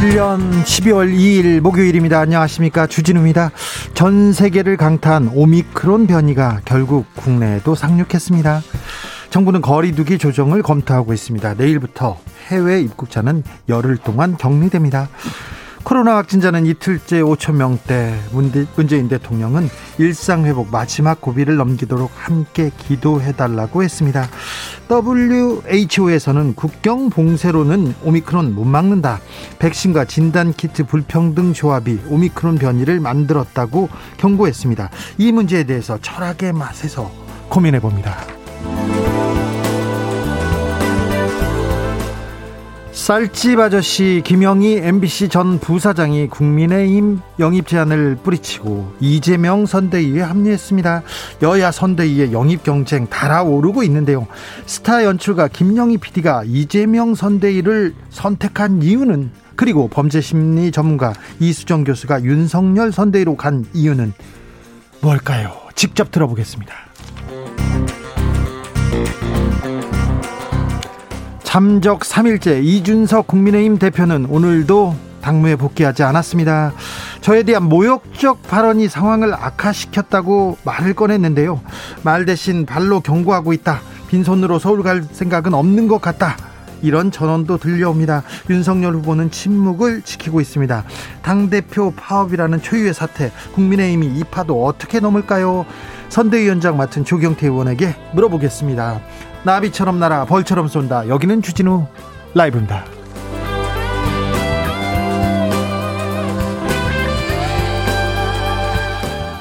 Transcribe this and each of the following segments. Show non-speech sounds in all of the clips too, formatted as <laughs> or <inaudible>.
2021년 12월 2일 목요일입니다. 안녕하십니까. 주진우입니다. 전 세계를 강타한 오미크론 변이가 결국 국내에도 상륙했습니다. 정부는 거리두기 조정을 검토하고 있습니다. 내일부터 해외 입국자는 열흘 동안 격리됩니다. 코로나 확진자는 이틀째 5천 명대 문재인 대통령은 일상 회복 마지막 고비를 넘기도록 함께 기도해 달라고 했습니다. WHO에서는 국경 봉쇄로는 오미크론 못 막는다. 백신과 진단 키트 불평등 조합이 오미크론 변이를 만들었다고 경고했습니다. 이 문제에 대해서 철학의 맛에서 고민해 봅니다. 쌀집 아저씨 김영희 MBC 전 부사장이 국민의힘 영입 제안을 뿌리치고 이재명 선대위에 합류했습니다. 여야 선대위의 영입 경쟁 달아오르고 있는데요. 스타 연출가 김영희 PD가 이재명 선대위를 선택한 이유는 그리고 범죄 심리 전문가 이수정 교수가 윤석열 선대위로 간 이유는 뭘까요? 직접 들어보겠습니다. 잠적 3일째 이준석 국민의힘 대표는 오늘도 당무에 복귀하지 않았습니다. 저에 대한 모욕적 발언이 상황을 악화시켰다고 말을 꺼냈는데요. 말 대신 발로 경고하고 있다. 빈손으로 서울 갈 생각은 없는 것 같다. 이런 전원도 들려옵니다. 윤석열 후보는 침묵을 지키고 있습니다. 당대표 파업이라는 초유의 사태, 국민의힘이 이 파도 어떻게 넘을까요? 선대위원장 맡은 조경태 의원에게 물어보겠습니다. 나비처럼 날아 벌처럼 쏜다. 여기는 주진우 라이브입니다.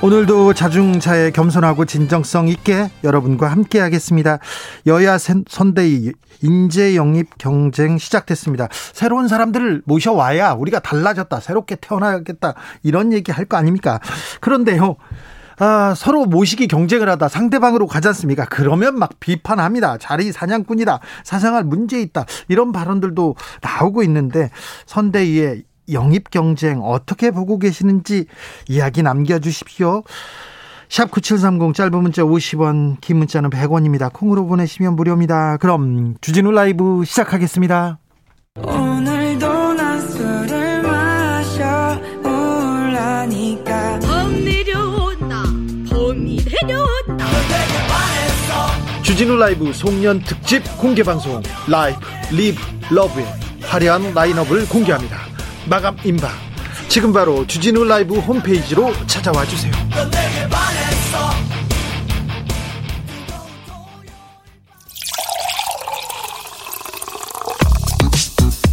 오늘도 자중차에 겸손하고 진정성 있게 여러분과 함께 하겠습니다. 여야 선대위 인재 영입 경쟁 시작됐습니다. 새로운 사람들을 모셔와야 우리가 달라졌다. 새롭게 태어나겠다. 이런 얘기 할 거 아닙니까? 그런데요. 아, 서로 모시기 경쟁을 하다 상대방으로 가지 않습니까? 그러면 막 비판합니다. 자리 사냥꾼이다. 사생활 문제 있다. 이런 발언들도 나오고 있는데 선대위의 영입 경쟁 어떻게 보고 계시는지 이야기 남겨주십시오. 샵 9730 짧은 문자 50원, 긴 문자는 100원입니다. 콩으로 보내시면 무료입니다. 그럼 주진우 라이브 시작하겠습니다. 오늘 주진우 라이브 송년 특집 공개 방송 live live love의 화려한 라인업을 공개합니다. 마감 임박. 지금 바로 주진우 라이브 홈페이지로 찾아와 주세요.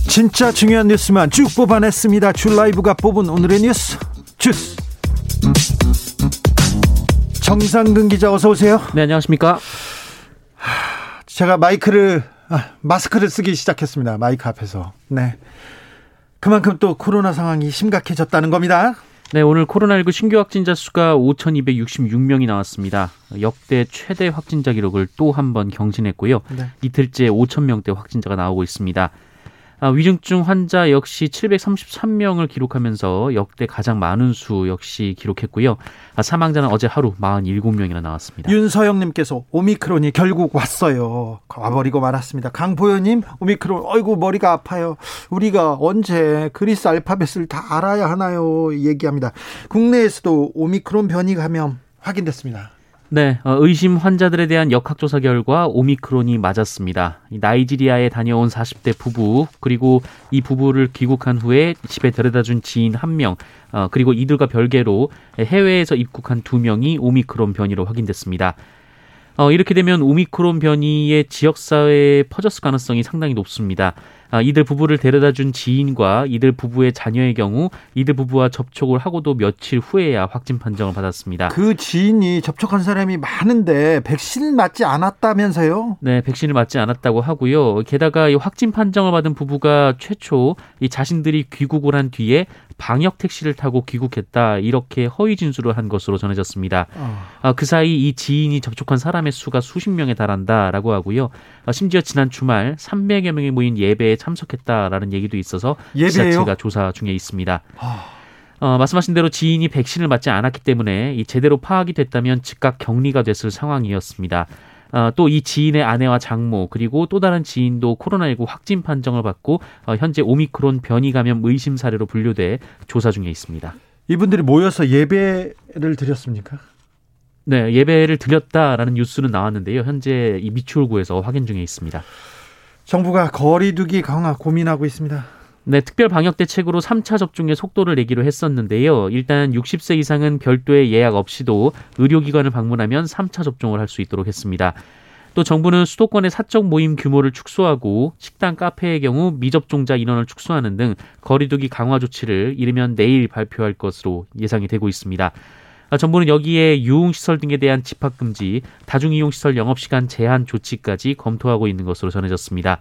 진짜 중요한 뉴스만 쭉 뽑아냈습니다. 주 라이브가 뽑은 오늘의 뉴스 주스. 정상근 기자 어서 오세요. 네, 안녕하십니까? 제가 마이크를 아, 마스크를 쓰기 시작했습니다. 마이크 앞에서. 네. 그만큼 또 코로나 상황이 심각해졌다는 겁니다. 네, 오늘 코로나19 신규 확진자 수가 5,266명이 나왔습니다. 역대 최대 확진자 기록을 또 한 번 경신했고요. 네. 이틀째 5,000명대 확진자가 나오고 있습니다. 아, 위중증 환자 역시 733명을 기록하면서 역대 가장 많은 수 역시 기록했고요. 아, 사망자는 어제 하루 47명이나 나왔습니다. 윤서영님께서 오미크론이 결국 왔어요. 와버리고 말았습니다. 강보현님 오미크론 어이구 머리가 아파요. 우리가 언제 그리스 알파벳을 다 알아야 하나요? 얘기합니다. 국내에서도 오미크론 변이 감염 확인됐습니다. 네, 어, 의심 환자들에 대한 역학조사 결과 오미크론이 맞았습니다. 나이지리아에 다녀온 40대 부부 그리고 이 부부를 귀국한 후에 집에 데려다준 지인 한 명, 어, 그리고 이들과 별개로 해외에서 입국한 두 명이 오미크론 변이로 확인됐습니다. 어, 이렇게 되면 오미크론 변이의 지역사회에 퍼졌을 가능성이 상당히 높습니다. 아, 이들 부부를 데려다 준 지인과 이들 부부의 자녀의 경우 이들 부부와 접촉을 하고도 며칠 후에야 확진 판정을 받았습니다. 그 지인이 접촉한 사람이 많은데 백신을 맞지 않았다면서요? 네, 백신을 맞지 않았다고 하고요. 게다가 이 확진 판정을 받은 부부가 최초 이 자신들이 귀국을 한 뒤에 방역 택시를 타고 귀국했다 이렇게 허위 진술을 한 것으로 전해졌습니다. 어. 아, 그 사이 이 지인이 접촉한 사람의 수가 수십 명에 달한다라고 하고요. 아, 심지어 지난 주말 300여 명이 모인 예배에 참석했다라는 얘기도 있어서 예배요? 지자체가 조사 중에 있습니다. 어. 어, 말씀하신 대로 지인이 백신을 맞지 않았기 때문에 이 제대로 파악이 됐다면 즉각 격리가 됐을 상황이었습니다. 어, 또이 지인의 아내와 장모 그리고 또 다른 지인도 코로나19 확진 판정을 받고 어, 현재 오미크론 변이 감염 의심 사례로 분류돼 조사 중에 있습니다. 이분들이 모여서 예배를 드렸습니까? 네, 예배를 드렸다라는 뉴스는 나왔는데요. 현재 이 미추홀구에서 확인 중에 있습니다. 정부가 거리두기 강화 고민하고 있습니다. 네, 특별 방역 대책으로 3차 접종의 속도를 내기로 했었는데요. 일단 60세 이상은 별도의 예약 없이도 의료기관을 방문하면 3차 접종을 할 수 있도록 했습니다. 또 정부는 수도권의 사적 모임 규모를 축소하고 식당, 카페의 경우 미접종자 인원을 축소하는 등 거리두기 강화 조치를 이르면 내일 발표할 것으로 예상이 되고 있습니다. 아, 정부는 여기에 유흥시설 등에 대한 집합금지, 다중이용시설 영업시간 제한 조치까지 검토하고 있는 것으로 전해졌습니다.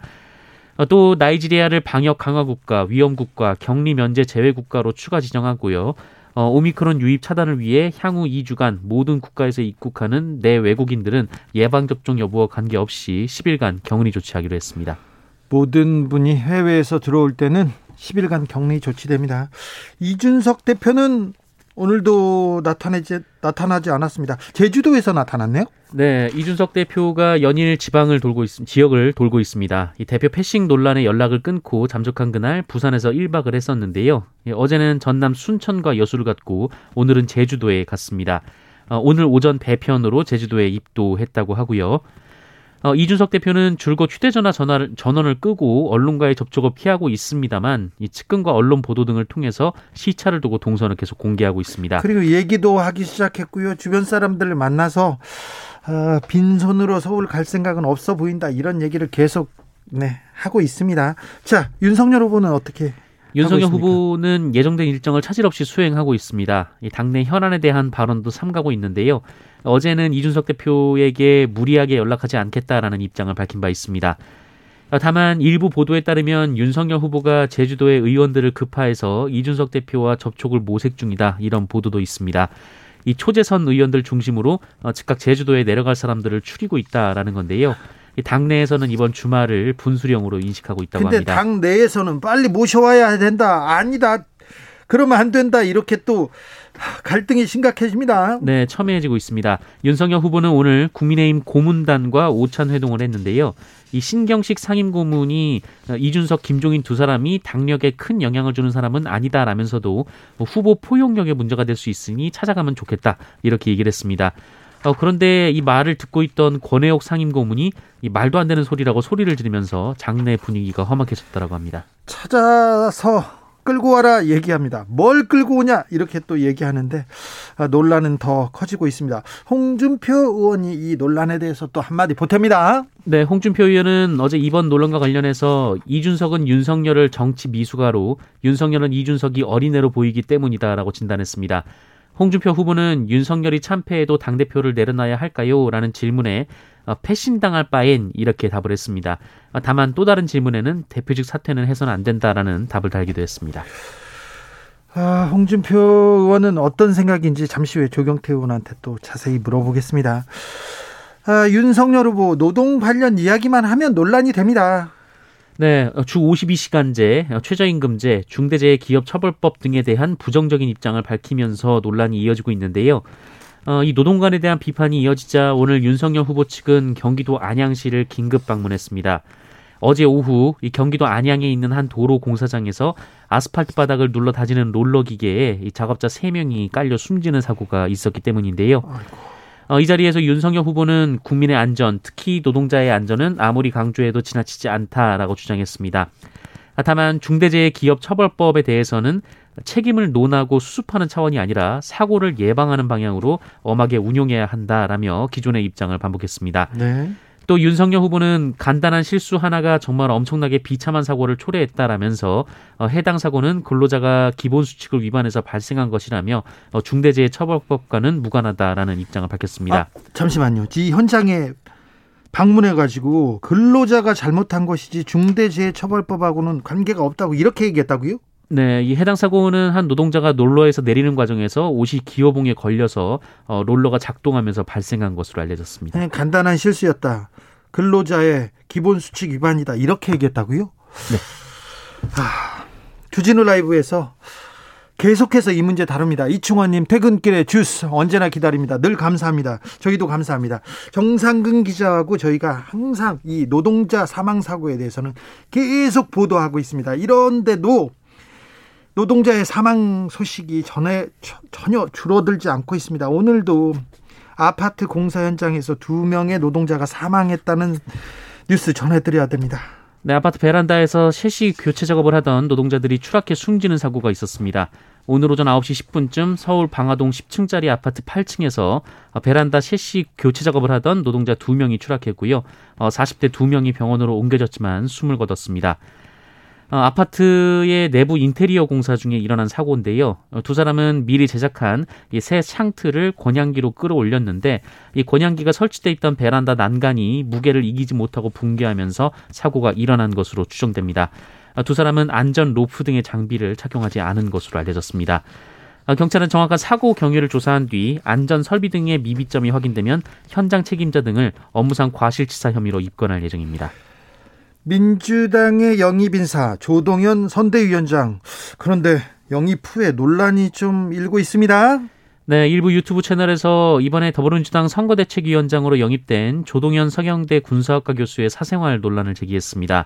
어, 또 나이지리아를 방역 강화 국가, 위험 국가, 격리 면제 제외 국가로 추가 지정하고요. 어, 오미크론 유입 차단을 위해 향후 2주간 모든 국가에서 입국하는 내 외국인들은 예방 접종 여부와 관계없이 10일간 격리 조치하기로 했습니다. 모든 분이 해외에서 들어올 때는 10일간 격리 조치됩니다. 이준석 대표는 오늘도 나타내지 나타나지 않았습니다. 제주도에서 나타났네요. 네, 이준석 대표가 연일 지방을 돌고 있, 지역을 돌고 있습니다. 이 대표 패싱 논란에 연락을 끊고 잠적한 그날 부산에서 1박을 했었는데요. 예, 어제는 전남 순천과 여수를 갔고 오늘은 제주도에 갔습니다. 어, 오늘 오전 배편으로 제주도에 입도했다고 하고요. 어, 이준석 대표는 줄곧 휴대전화 전화를, 전원을 끄고 언론과의 접촉을 피하고 있습니다만 이 측근과 언론 보도 등을 통해서 시차를 두고 동선을 계속 공개하고 있습니다. 그리고 얘기도 하기 시작했고요. 주변 사람들을 만나서 어, 빈손으로 서울 갈 생각은 없어 보인다 이런 얘기를 계속 네, 하고 있습니다. 자 윤석열 후보는 어떻게 윤석열 후보는 예정된 일정을 차질 없이 수행하고 있습니다. 당내 현안에 대한 발언도 삼가고 있는데요. 어제는 이준석 대표에게 무리하게 연락하지 않겠다라는 입장을 밝힌 바 있습니다. 다만 일부 보도에 따르면 윤석열 후보가 제주도의 의원들을 급파해서 이준석 대표와 접촉을 모색 중이다 이런 보도도 있습니다. 이 초재선 의원들 중심으로 어, 즉각 제주도에 내려갈 사람들을 추리고 있다라는 건데요. 당내에서는 이번 주말을 분수령으로 인식하고 있다고 근데 합니다. 당 내에서는 빨리 모셔와야 된다. 아니다. 그러면 안 된다. 이렇게 또 갈등이 심각해집니다. 네, 첨예해지고 있습니다. 윤석열 후보는 오늘 국민의힘 고문단과 오찬 회동을 했는데요. 이 신경식 상임 고문이 이준석, 김종인 두 사람이 당력에 큰 영향을 주는 사람은 아니다라면서도 후보 포용력에 문제가 될 수 있으니 찾아가면 좋겠다 이렇게 얘기를 했습니다. 어, 그런데 이 말을 듣고 있던 권혜옥 상임 고문이 이 말도 안 되는 소리라고 소리를 지르면서 장내 분위기가 험악해졌다고 합니다. 찾아서 끌고 와라 얘기합니다. 뭘 끌고 오냐 이렇게 또 얘기하는데 아, 논란은 더 커지고 있습니다. 홍준표 의원이 이 논란에 대해서 또 한마디 보탭니다. 네, 홍준표 의원은 어제 이번 논란과 관련해서 이준석은 윤석열을 정치 미숙아로 윤석열은 이준석이 어린애로 보이기 때문이다라고 진단했습니다. 홍준표 후보는 윤석열이 참패해도 당대표를 내려놔야 할까요? 라는 질문에 어, 패신당할 바엔 이렇게 답을 했습니다. 어, 다만 또 다른 질문에는 대표직 사퇴는 해서는 안 된다라는 답을 달기도 했습니다. 아, 홍준표 의원은 어떤 생각인지 잠시 후에 조경태 의원한테 또 자세히 물어보겠습니다. 아, 윤석열 후보 노동 관련 이야기만 하면 논란이 됩니다. 네, 주 52시간제, 최저임금제, 중대재해기업처벌법 등에 대한 부정적인 입장을 밝히면서 논란이 이어지고 있는데요. 어, 이 노동관에 대한 비판이 이어지자 오늘 윤석열 후보 측은 경기도 안양시를 긴급 방문했습니다. 어제 오후 이 경기도 안양에 있는 한 도로 공사장에서 아스팔트 바닥을 눌러 다지는 롤러 기계에 이 작업자 3명이 깔려 숨지는 사고가 있었기 때문인데요. 어, 이 자리에서 윤석열 후보는 국민의 안전, 특히 노동자의 안전은 아무리 강조해도 지나치지 않다라고 주장했습니다. 다만 중대재해기업처벌법에 대해서는 책임을 논하고 수습하는 차원이 아니라 사고를 예방하는 방향으로 엄하게 운용해야 한다라며 기존의 입장을 반복했습니다. 네. 또 윤석열 후보는 간단한 실수 하나가 정말 엄청나게 비참한 사고를 초래했다라면서 어, 해당 사고는 근로자가 기본 수칙을 위반해서 발생한 것이라며 어, 중대재해처벌법과는 무관하다라는 입장을 밝혔습니다. 아, 잠시만요. 이 현장에 방문해가지고 근로자가 잘못한 것이지 중대재해처벌법하고는 관계가 없다고 이렇게 얘기했다고요? 네, 이 해당 사고는 한 노동자가 롤러에서 내리는 과정에서 옷이 기어봉에 걸려서 어, 롤러가 작동하면서 발생한 것으로 알려졌습니다. 네, 간단한 실수였다. 근로자의 기본 수칙 위반이다. 이렇게 얘기했다고요? 네. 아, 주진우 라이브에서 계속해서 이 문제 다룹니다. 이충원님 퇴근길에 주스 언제나 기다립니다. 늘 감사합니다. 저희도 감사합니다. 정상근 기자하고 저희가 항상 이 노동자 사망 사고에 대해서는 계속 보도하고 있습니다. 이런데도 노동자의 사망 소식이 전에 전혀 줄어들지 않고 있습니다. 오늘도 아파트 공사 현장에서 두 명의 노동자가 사망했다는 뉴스 전해드려야 됩니다. 네, 아파트 베란다에서 셋이 교체 작업을 하던 노동자들이 추락해 숨지는 사고가 있었습니다. 오늘 오전 9시 10분쯤 서울 방화동 10층짜리 아파트 8층에서 베란다 셋이 교체 작업을 하던 노동자 2명이 추락했고요. 40대 어, 2명이 병원으로 옮겨졌지만 숨을 거뒀습니다. 어, 아파트의 내부 인테리어 공사 중에 일어난 사고인데요. 어, 두 사람은 미리 제작한 이 새 창틀을 권양기로 끌어올렸는데 이 권양기가 설치돼 있던 베란다 난간이 무게를 이기지 못하고 붕괴하면서 사고가 일어난 것으로 추정됩니다. 어, 두 사람은 안전 로프 등의 장비를 착용하지 않은 것으로 알려졌습니다. 어, 경찰은 정확한 사고 경위를 조사한 뒤 안전 설비 등의 미비점이 확인되면 현장 책임자 등을 업무상 과실치사 혐의로 입건할 예정입니다. 민주당의 영입 인사 조동현 선대위원장 그런데 영입 후에 논란이 좀 일고 있습니다. 네, 일부 유튜브 채널에서 이번에 더불어민주당 선거대책위원장으로 영입된 조동현 서경대 군사학과 교수의 사생활 논란을 제기했습니다.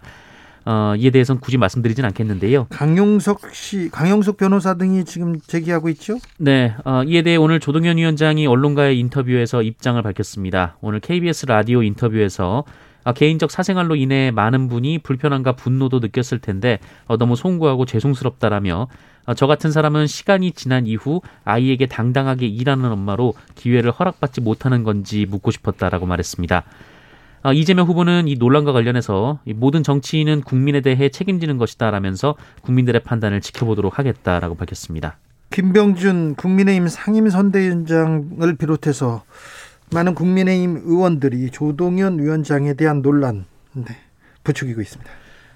어, 이에 대해서는 굳이 말씀드리진 않겠는데요. 강용석 씨, 강용석 변호사 등이 지금 제기하고 있죠? 네, 어, 이에 대해 오늘 조동현 위원장이 언론과의 인터뷰에서 입장을 밝혔습니다. 오늘 KBS 라디오 인터뷰에서 아, 개인적 사생활로 인해 많은 분이 불편함과 분노도 느꼈을 텐데 어, 너무 송구하고 죄송스럽다라며 어, 저 같은 사람은 시간이 지난 이후 아이에게 당당하게 일하는 엄마로 기회를 허락받지 못하는 건지 묻고 싶었다라고 말했습니다. 어, 이재명 후보는 이 논란과 관련해서 모든 정치인은 국민에 대해 책임지는 것이다라면서 국민들의 판단을 지켜보도록 하겠다라고 밝혔습니다. 김병준 국민의힘 상임선대위원장을 비롯해서 많은 국민의힘 의원들이 조동현 위원장에 대한 논란 네, 부추기고 있습니다.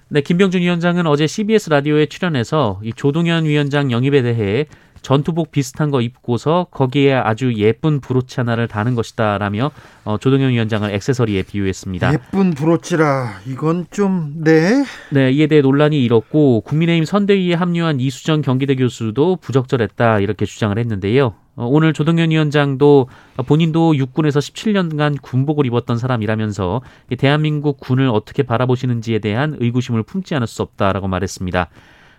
네, 김병준 위원장은 어제 CBS 라디오에 출연해서 이 조동현 위원장 영입에 대해 전투복 비슷한 거 입고서 거기에 아주 예쁜 브로치 하나를 다는 것이다라며 어, 조동현 위원장을 액세서리에 비유했습니다. 예쁜 브로치라 이건 좀 네. 네, 이에 대해 논란이 일었고 국민의힘 선대위에 합류한 이수정 경기대 교수도 부적절했다 이렇게 주장을 했는데요. 어, 오늘 조동현 위원장도 본인도 육군에서 17년간 군복을 입었던 사람이라면서 대한민국 군을 어떻게 바라보시는지에 대한 의구심을 품지 않을 수 없다라고 말했습니다.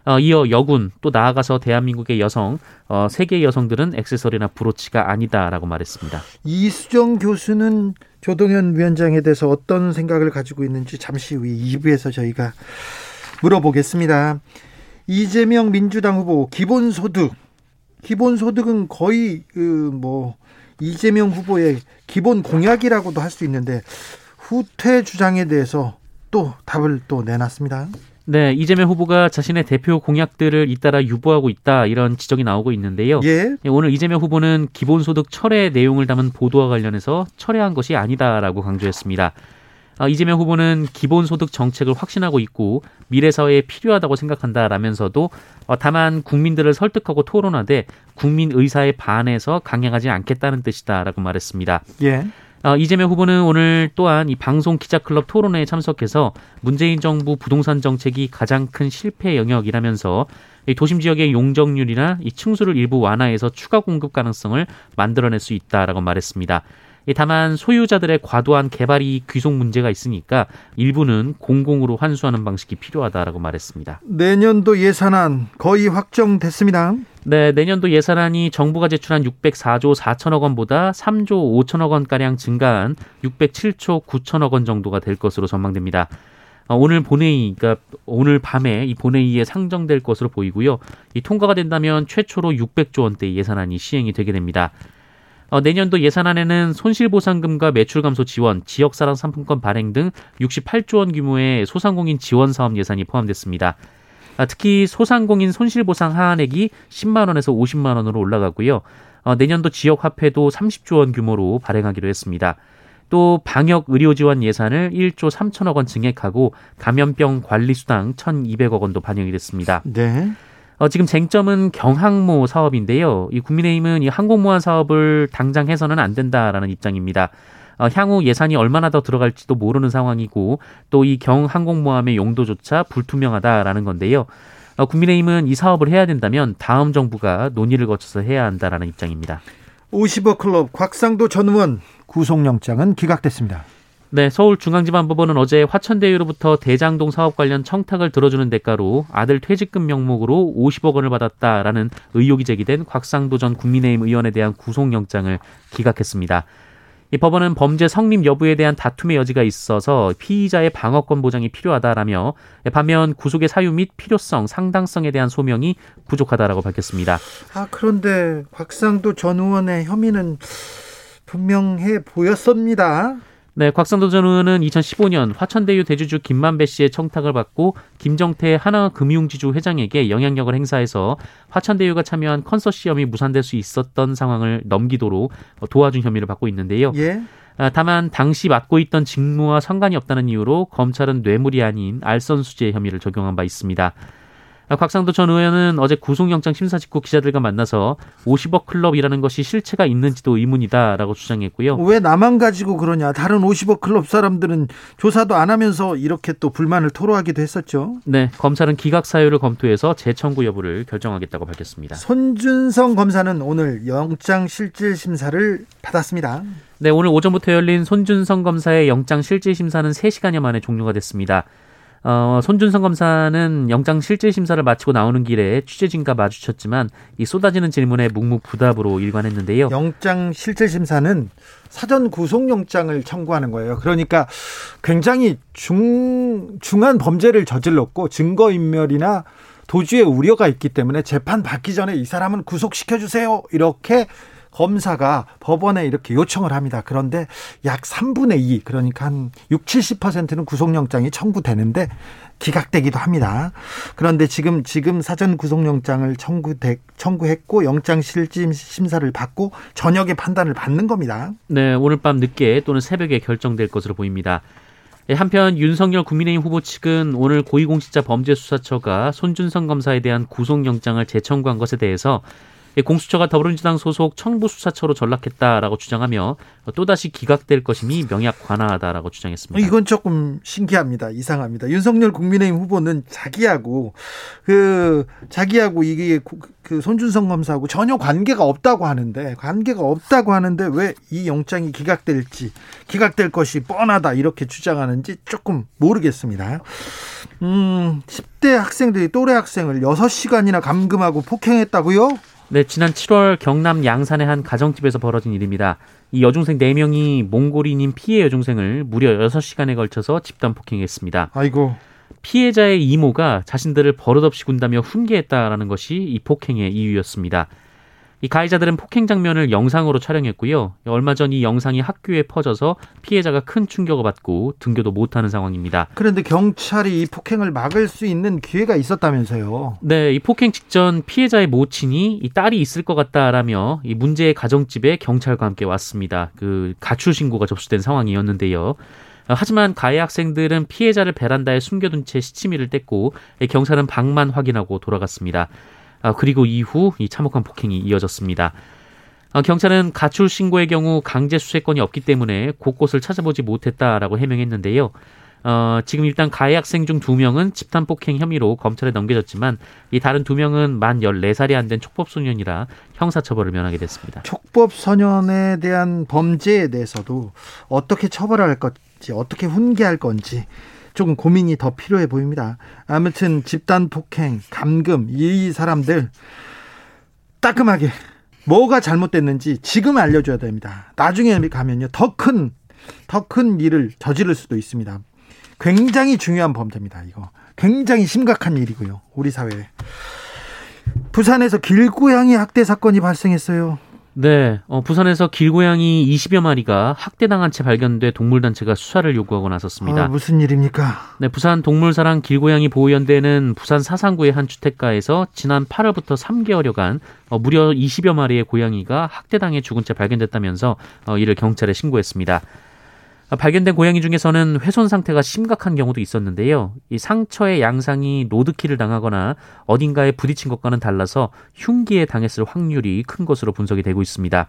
어, 이어 여군 또 나아가서 대한민국의 여성 어, 세계 여성들은 액세서리나 브로치가 아니다라고 말했습니다. 이수정 교수는 조동현 위원장에 대해서 어떤 생각을 가지고 있는지 잠시 후에 2부에서 저희가 물어보겠습니다. 이재명 민주당 후보 기본소득 기본소득은 거의 그뭐 이재명 후보의 기본 공약이라고도 할 수 있는데 후퇴 주장에 대해서 또 답을 또 내놨습니다. 네, 이재명 후보가 자신의 대표 공약들을 잇따라 유보하고 있다 이런 지적이 나오고 있는데요. 예. 예 오늘 이재명 후보는 기본소득 철회 내용을 담은 보도와 관련해서 철회한 것이 아니다라고 강조했습니다. 어, 이재명 후보는 기본소득 정책을 확신하고 있고 미래 사회에 필요하다고 생각한다라면서도 어, 다만 국민들을 설득하고 토론하되 국민 의사에 반해서 강행하지 않겠다는 뜻이다라고 말했습니다. 예. 어, 이재명 후보는 오늘 또한 이 방송 기자클럽 토론회에 참석해서 문재인 정부 부동산 정책이 가장 큰 실패 영역이라면서 이 도심 지역의 용적률이나 이 층수를 일부 완화해서 추가 공급 가능성을 만들어낼 수 있다라고 말했습니다. 다만 소유자들의 과도한 개발이 귀속 문제가 있으니까 일부는 공공으로 환수하는 방식이 필요하다라고 말했습니다. 내년도 예산안 거의 확정됐습니다. 네, 내년도 예산안이 정부가 제출한 604조 4천억 원보다 3조 5천억 원가량 증가한 607조 9천억 원 정도가 될 것으로 전망됩니다. 어, 오늘 본회의, 그러니까 오늘 밤에 이 본회의에 상정될 것으로 보이고요. 이 통과가 된다면 최초로 600조 원대 예산안이 시행이 되게 됩니다. 어, 내년도 예산안에는 손실보상금과 매출 감소 지원, 지역사랑 상품권 발행 등 68조 원 규모의 소상공인 지원 사업 예산이 포함됐습니다. 아, 특히 소상공인 손실보상 하한액이 10만 원에서 50만 원으로 올라가고요. 어, 내년도 지역 화폐도 30조 원 규모로 발행하기로 했습니다. 또 방역 의료 지원 예산을 1조 3천억 원 증액하고 감염병 관리 수당 1,200억 원도 반영이 됐습니다. 네. 어, 지금 쟁점은 경항모 사업인데요. 이 국민의힘은 이 항공모함 사업을 당장 해서는 안 된다라는 입장입니다. 어, 향후 예산이 얼마나 더 들어갈지도 모르는 상황이고 또 이 경항공모함의 용도조차 불투명하다라는 건데요. 어, 국민의힘은 이 사업을 해야 된다면 다음 정부가 논의를 거쳐서 해야 한다라는 입장입니다. 50억 클럽 곽상도 전 의원 구속영장은 기각됐습니다. 네, 서울중앙지방법원은 어제 화천대유로부터 대장동 사업 관련 청탁을 들어주는 대가로 아들 퇴직금 명목으로 50억 원을 받았다라는 의혹이 제기된 곽상도 전 국민의힘 의원에 대한 구속영장을 기각했습니다. 이 법원은 범죄 성립 여부에 대한 다툼의 여지가 있어서 피의자의 방어권 보장이 필요하다라며 반면 구속의 사유 및 필요성, 상당성에 대한 소명이 부족하다라고 밝혔습니다. 아 그런데 곽상도 전 의원의 혐의는 분명해 보였습니다. 네, 곽상도 전 의원은 2015년 화천대유 대주주 김만배 씨의 청탁을 받고 김정태 하나금융지주 회장에게 영향력을 행사해서 화천대유가 참여한 컨소시엄이 무산될 수 있었던 상황을 넘기도록 도와준 혐의를 받고 있는데요. 예. 아, 다만 당시 맡고 있던 직무와 상관이 없다는 이유로 검찰은 뇌물이 아닌 알선수재 혐의를 적용한 바 있습니다. 아, 곽상도 전 의원은 어제 구속영장 심사 직후 기자들과 만나서 50억 클럽이라는 것이 실체가 있는지도 의문이다라고 주장했고요. 왜 나만 가지고 그러냐? 다른 50억 클럽 사람들은 조사도 안 하면서 이렇게 또 불만을 토로하기도 했었죠. 네, 검찰은 기각 사유를 검토해서 재청구 여부를 결정하겠다고 밝혔습니다. 손준성 검사는 오늘 영장 실질 심사를 받았습니다. 네, 오늘 오전부터 열린 손준성 검사의 영장 실질 심사는 3시간여 만에 종료가 됐습니다. 어, 손준성 검사는 영장 실질 심사를 마치고 나오는 길에 취재진과 마주쳤지만 이 쏟아지는 질문에 묵묵부답으로 일관했는데요. 영장 실질 심사는 사전 구속영장을 청구하는 거예요. 그러니까 굉장히 중 중한 범죄를 저질렀고 증거 인멸이나 도주의 우려가 있기 때문에 재판 받기 전에 이 사람은 구속시켜 주세요. 이렇게 검사가 법원에 이렇게 요청을 합니다. 그런데 약 3분의 2, 그러니까 한 6, 70%는 구속영장이 청구되는데 기각되기도 합니다. 그런데 지금 지금 사전 구속영장을 청구돼, 청구했고 영장 실질 심사를 받고 저녁에 판단을 받는 겁니다. 네, 오늘 밤 늦게 또는 새벽에 결정될 것으로 보입니다. 예, 한편 윤석열 국민의힘 후보 측은 오늘 고위공직자 범죄수사처가 손준성 검사에 대한 구속영장을 재청구한 것에 대해서 공수처가 더불어민주당 소속 청부수사처로 전락했다라고 주장하며 또다시 기각될 것임이 명약 관화하다라고 주장했습니다. 이건 조금 신기합니다. 이상합니다. 윤석열 국민의힘 후보는 자기하고 그 자기하고 이게 그 손준성 검사하고 전혀 관계가 없다고 하는데 관계가 없다고 하는데 왜 이 영장이 기각될지 기각될 것이 뻔하다 이렇게 주장하는지 조금 모르겠습니다. 음, 10대 학생들이 또래 학생을 6시간이나 감금하고 폭행했다고요? 네, 지난 7월 경남 양산의 한 가정집에서 벌어진 일입니다. 이 여중생 4명이 몽골인인 피해 여중생을 무려 6시간에 걸쳐서 집단 폭행했습니다. 아이고. 피해자의 이모가 자신들을 버릇없이 군다며 훈계했다라는 것이 이 폭행의 이유였습니다. 이 가해자들은 폭행 장면을 영상으로 촬영했고요. 얼마 전 이 영상이 학교에 퍼져서 피해자가 큰 충격을 받고 등교도 못하는 상황입니다. 그런데 경찰이 이 폭행을 막을 수 있는 기회가 있었다면서요? 네, 이 폭행 직전 피해자의 모친이 이 딸이 있을 것 같다라며 이 문제의 가정집에 경찰과 함께 왔습니다. 그 가출 신고가 접수된 상황이었는데요. 하지만 가해 학생들은 피해자를 베란다에 숨겨둔 채 시치미를 뗐고 경찰은 방만 확인하고 돌아갔습니다. 아, 그리고 이후 이 참혹한 폭행이 이어졌습니다. 아, 경찰은 가출 신고의 경우 강제 수색권이 없기 때문에 곳곳을 찾아보지 못했다라고 해명했는데요. 어, 지금 일단 가해 학생 중 두 명은 집단 폭행 혐의로 검찰에 넘겨졌지만 이 다른 두 명은 만 14살이 안 된 촉법 소년이라 형사 처벌을 면하게 됐습니다. 촉법 소년에 대한 범죄에 대해서도 어떻게 처벌할 건지 어떻게 훈계할 건지 조금 고민이 더 필요해 보입니다. 아무튼 집단 폭행, 감금 이 사람들 따끔하게 뭐가 잘못됐는지 지금 알려줘야 됩니다. 나중에 가면요 더 큰 더 큰 일을 저지를 수도 있습니다. 굉장히 중요한 범죄입니다. 이거 굉장히 심각한 일이고요. 우리 사회에 부산에서 길고양이 학대 사건이 발생했어요. 네, 어, 부산에서 길고양이 20여 마리가 학대당한 채 발견돼 동물단체가 수사를 요구하고 나섰습니다. 아, 무슨 일입니까? 네, 부산 동물사랑 길고양이 보호연대는 부산 사상구의 한 주택가에서 지난 8월부터 3개월여간 어, 무려 20여 마리의 고양이가 학대당해 죽은 채 발견됐다면서 어, 이를 경찰에 신고했습니다. 발견된 고양이 중에서는 훼손 상태가 심각한 경우도 있었는데요. 이 상처의 양상이 로드킬을 당하거나 어딘가에 부딪힌 것과는 달라서 흉기에 당했을 확률이 큰 것으로 분석이 되고 있습니다.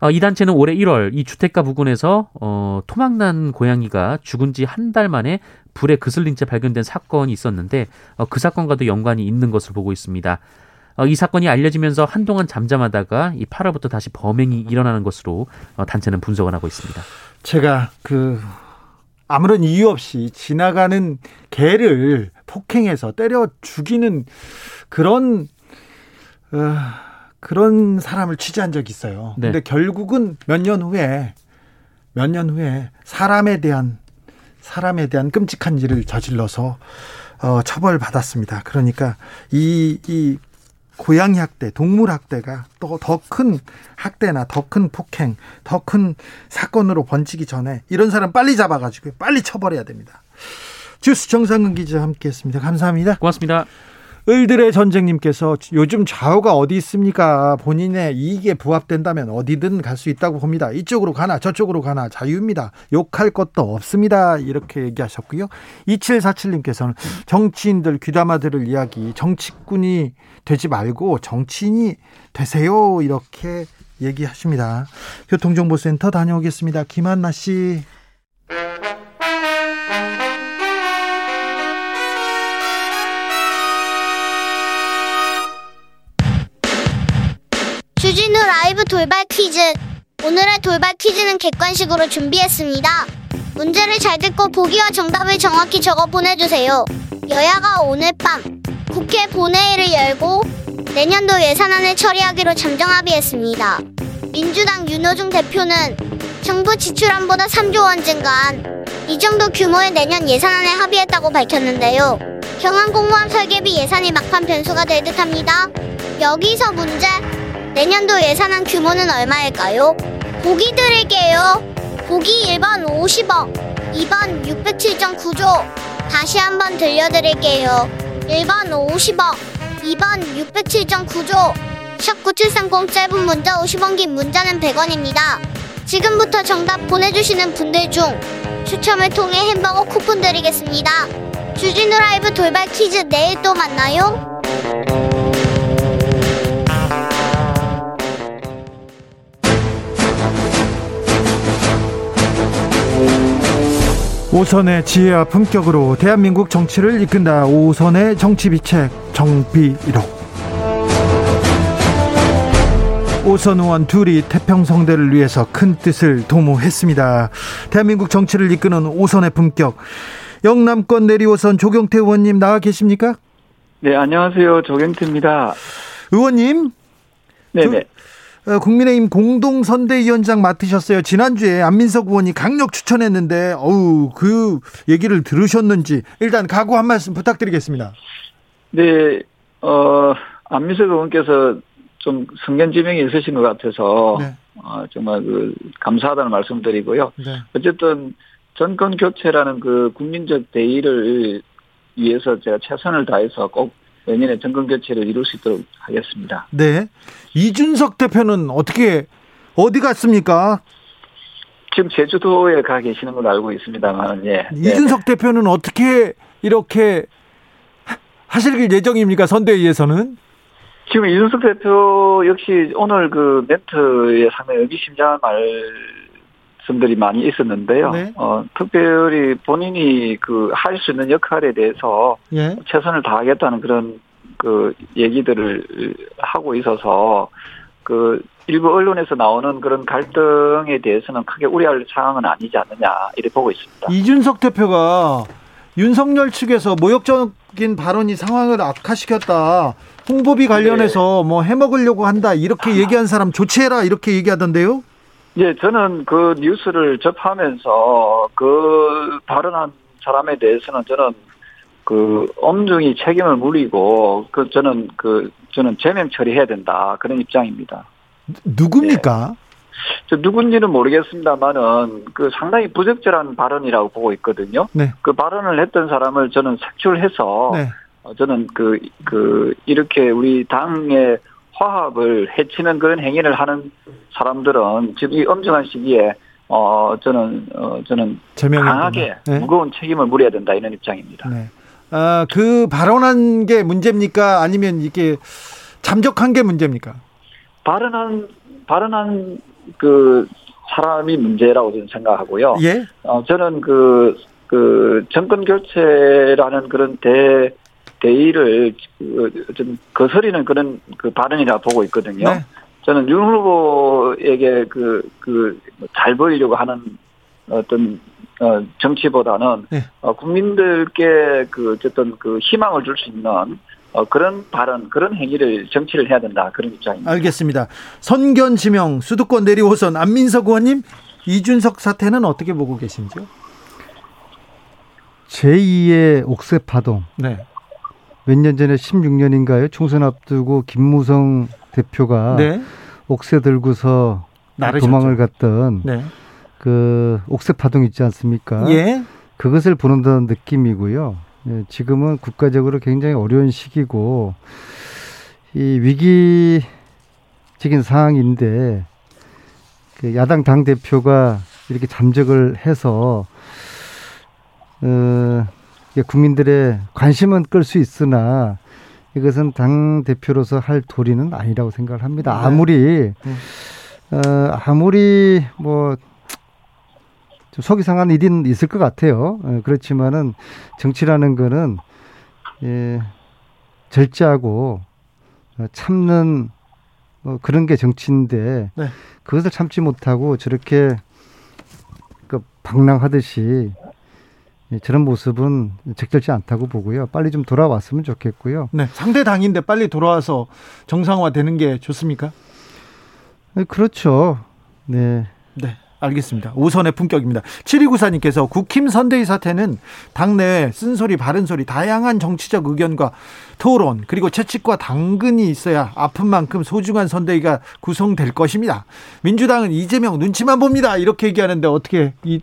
어, 이 단체는 올해 1월 이 주택가 부근에서 어, 토막난 고양이가 죽은 지 한 달 만에 불에 그슬린 채 발견된 사건이 있었는데 어, 그 사건과도 연관이 있는 것으로 보고 있습니다. 어, 이 사건이 알려지면서 한동안 잠잠하다가 이 8월부터 다시 범행이 일어나는 것으로 어, 단체는 분석을 하고 있습니다. 제가 그 아무런 이유 없이 지나가는 개를 폭행해서 때려 죽이는 그런 어, 그런 사람을 취재한 적이 있어요. 네. 근데 결국은 몇 년 후에 몇 년 후에 사람에 대한 사람에 대한 끔찍한 일을 저질러서 어, 처벌 받았습니다. 그러니까 이, 이 고양이 학대, 동물 학대가 또 더 큰 학대나 더 큰 폭행, 더 큰 사건으로 번지기 전에 이런 사람 빨리 잡아가지고 빨리 처벌해야 됩니다. 주스 정상근 기자 함께했습니다. 감사합니다. 고맙습니다. 을들의 전쟁님께서 요즘 좌우가 어디 있습니까? 본인의 이익에 부합된다면 어디든 갈 수 있다고 봅니다. 이쪽으로 가나 저쪽으로 가나 자유입니다. 욕할 것도 없습니다. 이렇게 얘기하셨고요. 2747님께서는 정치인들 귀담아 들을 이야기 정치꾼이 되지 말고 정치인이 되세요. 이렇게 얘기하십니다. 교통정보센터 다녀오겠습니다. 김한나 씨. 주진우 라이브 돌발 퀴즈. 오늘의 돌발 퀴즈는 객관식으로 준비했습니다. 문제를 잘 듣고 보기와 정답을 정확히 적어 보내주세요. 여야가 오늘 밤 국회 본회의를 열고 내년도 예산안을 처리하기로 잠정 합의했습니다. 민주당 윤호중 대표는 정부 지출안보다 3조 원 증가한 이 정도 규모의 내년 예산안에 합의했다고 밝혔는데요. 경항 공무원 설계비 예산이 막판 변수가 될 듯합니다. 여기서 문제. 내년도 예산안 규모는 얼마일까요? 보기 드릴게요. 보기 1번 50억, 2번 607.9조. 다시 한번 들려드릴게요. 1번 50억, 2번 607.9조. 샵9730 짧은 문자 50원 긴 문자는 100원입니다. 지금부터 정답 보내주시는 분들 중 추첨을 통해 햄버거 쿠폰 드리겠습니다. 주진우 라이브 돌발 퀴즈 내일 또 만나요. 오선의 지혜와 품격으로 대한민국 정치를 이끈다. 오선의 정치비책 정비록. 오선 의원 둘이 태평성대를 위해서 큰 뜻을 도모했습니다. 대한민국 정치를 이끄는 오선의 품격. 영남권 내리오선 조경태 의원님 나와 계십니까? 네, 안녕하세요. 조경태입니다. 의원님. 네네. 어, 국민의힘 공동선대위원장 맡으셨어요. 지난주에 안민석 의원이 강력 추천했는데, 어우, 그 얘기를 들으셨는지, 일단 각오 한 말씀 부탁드리겠습니다. 네, 어, 안민석 의원께서 좀 성견지명이 있으신 것 같아서, 네. 어, 정말 그, 감사하다는 말씀 드리고요. 네. 어쨌든, 정권 교체라는 그 국민적 대의를 위해서 제가 최선을 다해서 꼭 내년에 정권 교체를 이룰 수 있도록 하겠습니다. 네. 이준석 대표는 어떻게 어디 갔습니까? 지금 제주도에 가 계시는 걸로 알고 있습니다만, 예. 이준석 네 대표는 어떻게 이렇게 하실 예정입니까? 선대위에서는? 지금 이준석 대표 역시 오늘 그 멘트에 상당히 의기심장한 말 씀들이 많이 있었는데요. 네. 어, 특별히 본인이 그 할 수 있는 역할에 대해서 예. 최선을 다하겠다는 그런 그 얘기들을 하고 있어서 그 일부 언론에서 나오는 그런 갈등에 대해서는 크게 우려할 상황은 아니지 않느냐 이렇게 보고 있습니다. 이준석 대표가 윤석열 측에서 모욕적인 발언이 상황을 악화시켰다. 홍보비 관련해서 네. 뭐 해먹으려고 한다. 이렇게 아. 얘기한 사람 조치해라. 이렇게 얘기하던데요. 예, 저는 그 뉴스를 접하면서 그 발언한 사람에 대해서는 저는 그 엄중히 책임을 물리고 그 저는 그 저는 제명 처리해야 된다 그런 입장입니다. 누굽니까? 네. 저 누군지는 모르겠습니다만은 그 상당히 부적절한 발언이라고 보고 있거든요. 네. 그 발언을 했던 사람을 저는 색출해서 네. 어, 저는 그, 그, 이렇게 우리 당의 화합을 해치는 그런 행위를 하는 사람들은 지금 이 엄중한 시기에 어 저는 어 저는 강하게 네. 무거운 책임을 물어야 된다 이런 입장입니다. 네. 아 그 발언한 게 문제입니까? 아니면 이게 잠적한 게 문제입니까? 발언한 발언한 그 사람이 문제라고 저는 생각하고요. 예. 어 저는 그그 그 정권 교체라는 그런 대 대의를 그, 좀 거스리는 그런 그 발언이라 보고 있거든요. 네. 저는 윤 후보에게 그, 그, 잘 보이려고 하는 어떤, 어, 정치보다는, 네. 어, 국민들께 그, 어쨌든 그 희망을 줄 수 있는 어, 그런 발언, 그런 행위를 정치를 해야 된다. 그런 입장입니다. 알겠습니다. 선견 지명, 수도권 내리 호선, 안민석 의원님, 이준석 사태는 어떻게 보고 계신지요? 제2의 옥새 파동. 네. 몇 년 전에 16년인가요? 총선 앞두고 김무성 대표가 네. 옥새 들고서 나르셨죠. 도망을 갔던 네. 그 옥새 파동 있지 않습니까? 예. 그것을 보는다는 느낌이고요. 예, 지금은 국가적으로 굉장히 어려운 시기고 이 위기적인 상황인데 그 야당 당 대표가 이렇게 잠적을 해서 어, 국민들의 관심은 끌 수 있으나 이것은 당 대표로서 할 도리는 아니라고 생각을 합니다. 네. 아무리 네. 어, 아무리 뭐 속이 상한 일은 있을 것 같아요. 어, 그렇지만은 정치라는 거는 예, 절제하고 어, 참는 어, 그런 게 정치인데 네. 그것을 참지 못하고 저렇게 그 방랑하듯이 예, 저런 모습은 적절치 않다고 보고요. 빨리 좀 돌아왔으면 좋겠고요. 네, 상대 당인데 빨리 돌아와서 정상화되는 게 좋습니까? 네, 그렇죠. 네. 네. 알겠습니다. 우선의 품격입니다. 7294님께서 국힘 선대위 사태는 당내 쓴소리, 바른소리, 다양한 정치적 의견과 토론, 그리고 채찍과 당근이 있어야 아픈 만큼 소중한 선대위가 구성될 것입니다. 민주당은 이재명 눈치만 봅니다. 이렇게 얘기하는데 어떻게, 이,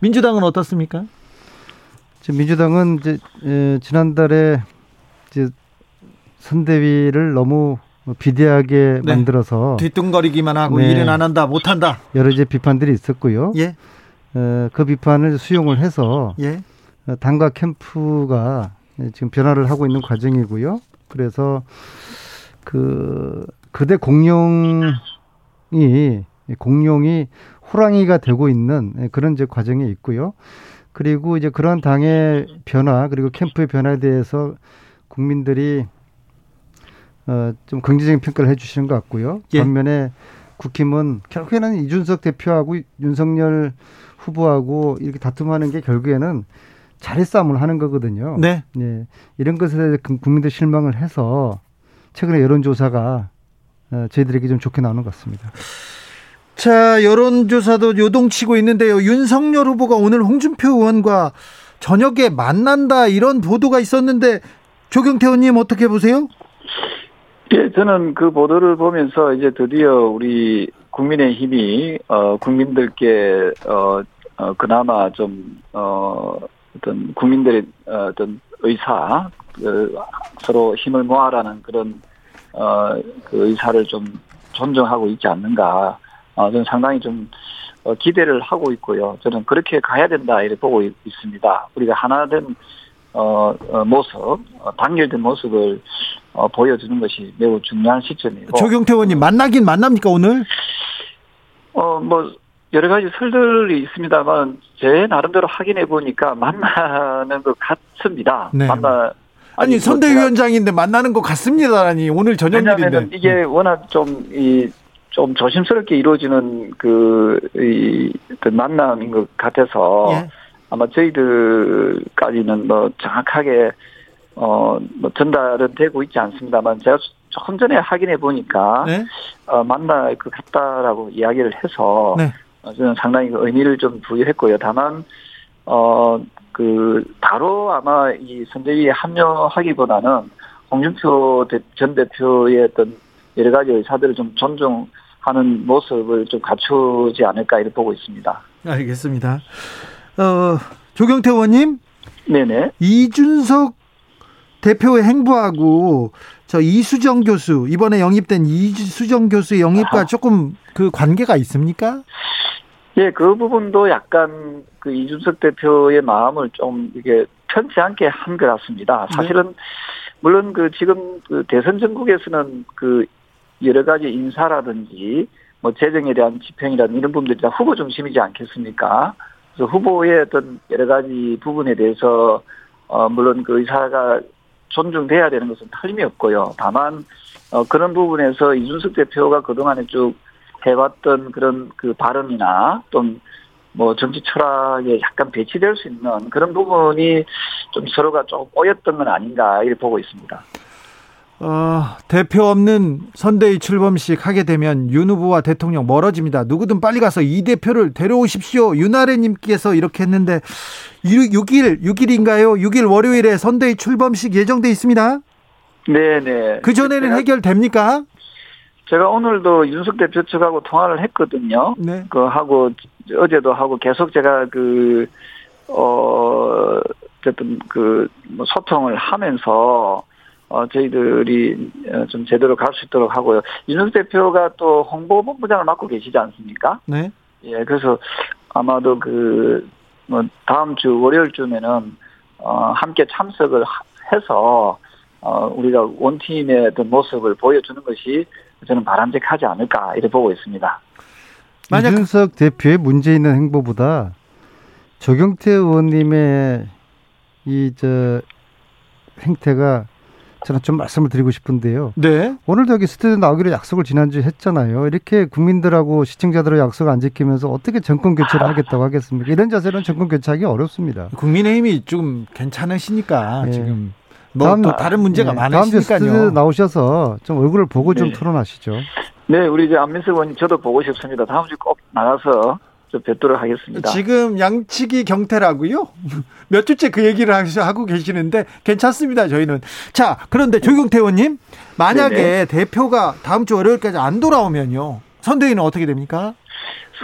민주당은 어떻습니까? 민주당은 이제 에, 지난달에 이제 선대위를 너무 비대하게 네. 만들어서 뒤뚱거리기만 하고 네. 일은 안 한다, 못 한다. 여러 이제 비판들이 있었고요. 예. 에, 그 비판을 수용을 해서 예. 어, 당과 캠프가 지금 변화를 하고 있는 과정이고요. 그래서 그 그대 공룡이 공룡이 호랑이가 되고 있는 그런 이제 과정에 있고요. 그리고 이제 그런 당의 변화 그리고 캠프의 변화에 대해서 국민들이 어, 좀 긍정적인 평가를 해주시는 것 같고요. 예. 반면에 국힘은 결국에는 이준석 대표하고 윤석열 후보하고 이렇게 다툼하는 게 결국에는 자리 싸움을 하는 거거든요. 네. 네. 이런 것에 대해서 국민들 실망을 해서 최근에 여론조사가 어, 저희들에게 좀 좋게 나오는 것 같습니다. 자, 여론조사도 요동치고 있는데요. 윤석열 후보가 오늘 홍준표 의원과 저녁에 만난다 이런 보도가 있었는데 조경태 의원님 어떻게 보세요? 예, 저는 그 보도를 보면서 이제 드디어 우리 국민의 힘이 어 국민들께 어, 어 그나마 좀어 어떤 국민들의 어, 어떤 의사 그 서로 힘을 모아라는 그런 어그 의사를 좀 존중하고 있지 않는가 어, 저는 상당히 좀 어, 기대를 하고 있고요. 저는 그렇게 가야 된다 이렇게 보고 있 습니다. 우리가 하나된 어, 어 모습, 어, 단결된 모습을 어, 보여주는 것이 매우 중요한 시점이고. 조경태 의원님 만나긴 만납니까 오늘? 어, 뭐 여러 가지 설들이 있습니다만 제 나름대로 확인해 보니까 만나는 것 같습니다. 네. 만나 아니 뭐 선대위원장인데 만나는 것 같습니다라니 오늘 저녁 일인데 이게 워낙 좀이 좀 조심스럽게 이루어지는 그, 이, 그 만남인 것 같아서 예. 아마 저희들까지는 뭐 정확하게 어, 뭐 전달은 되고 있지 않습니다만 제가 조금 전에 확인해 보니까 네? 어, 만날 것 같다라고 이야기를 해서 네. 어, 저는 상당히 그 의미를 좀 부여했고요. 다만 어, 그 바로 아마 이 선대위에 합류하기보다는 홍준표 전 대표의 어떤 여러 가지 의사들을 좀 존중 하는 모습을 좀 갖추지 않을까 이렇게 보고 있습니다. 알겠습니다. 어, 조경태 의원님. 네네. 이준석 대표의 행보하고 저 이수정 교수 이번에 영입된 이수정 교수의 영입과 아. 조금 그 관계가 있습니까? 예, 그 부분도 약간 그 이준석 대표의 마음을 좀 이게 편치 않게 한 것 같습니다. 네. 사실은 네. 물론 그 지금 그 대선 전국에서는 그 여러 가지 인사라든지 뭐 재정에 대한 집행이라든 이런 부분들이 다 후보 중심이지 않겠습니까? 그래서 후보의 어떤 여러 가지 부분에 대해서 어 물론 그 의사가 존중돼야 되는 것은 틀림이 없고요. 다만 어 그런 부분에서 이준석 대표가 그동안에 쭉 해왔던 그런 그 발언이나 또는 뭐 정치 철학에 약간 배치될 수 있는 그런 부분이 좀 서로가 좀 꼬였던 건 아닌가 이렇게 보고 있습니다. 어, 대표 없는 선대위 출범식 하게 되면 윤 후보와 대통령 멀어집니다. 누구든 빨리 가서 이 대표를 데려오십시오. 윤아래님께서 이렇게 했는데 6일 6일인가요? 6일 월요일에 선대위 출범식 예정돼 있습니다. 네네. 그 전에는 해결됩니까? 제가 오늘도 윤석 대표 측하고 통화를 했거든요. 네. 그 하고 어제도 하고 계속 제가 그 어, 어쨌든 그뭐 소통을 하면서 어, 저희들이 어, 좀 제대로 갈 수 있도록 하고요. 윤석 대표가 또 홍보본부장을 맡고 계시지 않습니까? 네. 예, 그래서 아마도 그, 뭐, 다음 주 월요일쯤에는, 어, 함께 참석을 해서, 어, 우리가 원팀의 어떤 모습을 보여주는 것이 저는 바람직하지 않을까, 이렇게 보고 있습니다. 만약 이준석 대표의 문제 있는 행보보다 조경태 의원님의 이 저 행태가 저는 좀 말씀을 드리고 싶은데요. 네. 오늘도 여기 스튜디오 나오기로 약속을 지난주에 했잖아요. 이렇게 국민들하고 시청자들의 약속 안 지키면서 어떻게 정권 교체를 하겠다고 하겠습니까? 이런 자세는 정권 교체하기 어렵습니다. 국민의힘이 좀 괜찮으시니까 네. 지금 뭐 다음, 또 다른 문제가 네, 많으시니까요. 다음 주 스튜디오 나오셔서 좀 얼굴을 보고 네. 좀 토론하시죠. 네, 우리 이제 안민석 의원님 저도 보고 싶습니다. 다음 주 꼭 나가서 좀 뵙도록 하겠습니다. 지금 양치기 경태라고요? <laughs> 몇 주째 그 얘기를 하고 계시는데 괜찮습니다. 저희는 자 그런데 조경태 의원님 만약에 네네. 대표가 다음 주 월요일까지 안 돌아오면요 선대위는 어떻게 됩니까?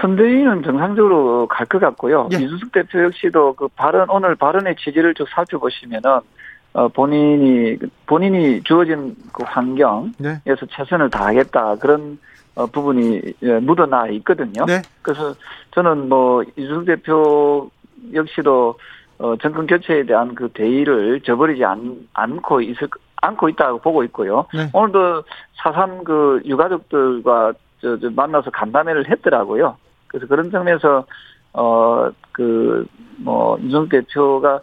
선대위는 정상적으로 갈 것 같고요. 예. 이준석 대표 역시도 그 발언 오늘 발언의 취지를 쭉 살펴보시면은 어, 본인이 본인이 주어진 그 환경에서 네. 최선을 다하겠다 그런 어, 부분이 예, 묻어나 있거든요. 네. 그래서 저는 뭐 이준석 대표 역시도 어, 정권 교체에 대한 그 대의를 저버리지 않, 않고 있을 않고 있다고 보고 있고요. 네. 오늘도 사삼 그 유가족들과 저, 저 만나서 간담회를 했더라고요. 그래서 그런 점에서 어 그 뭐 이준석 대표가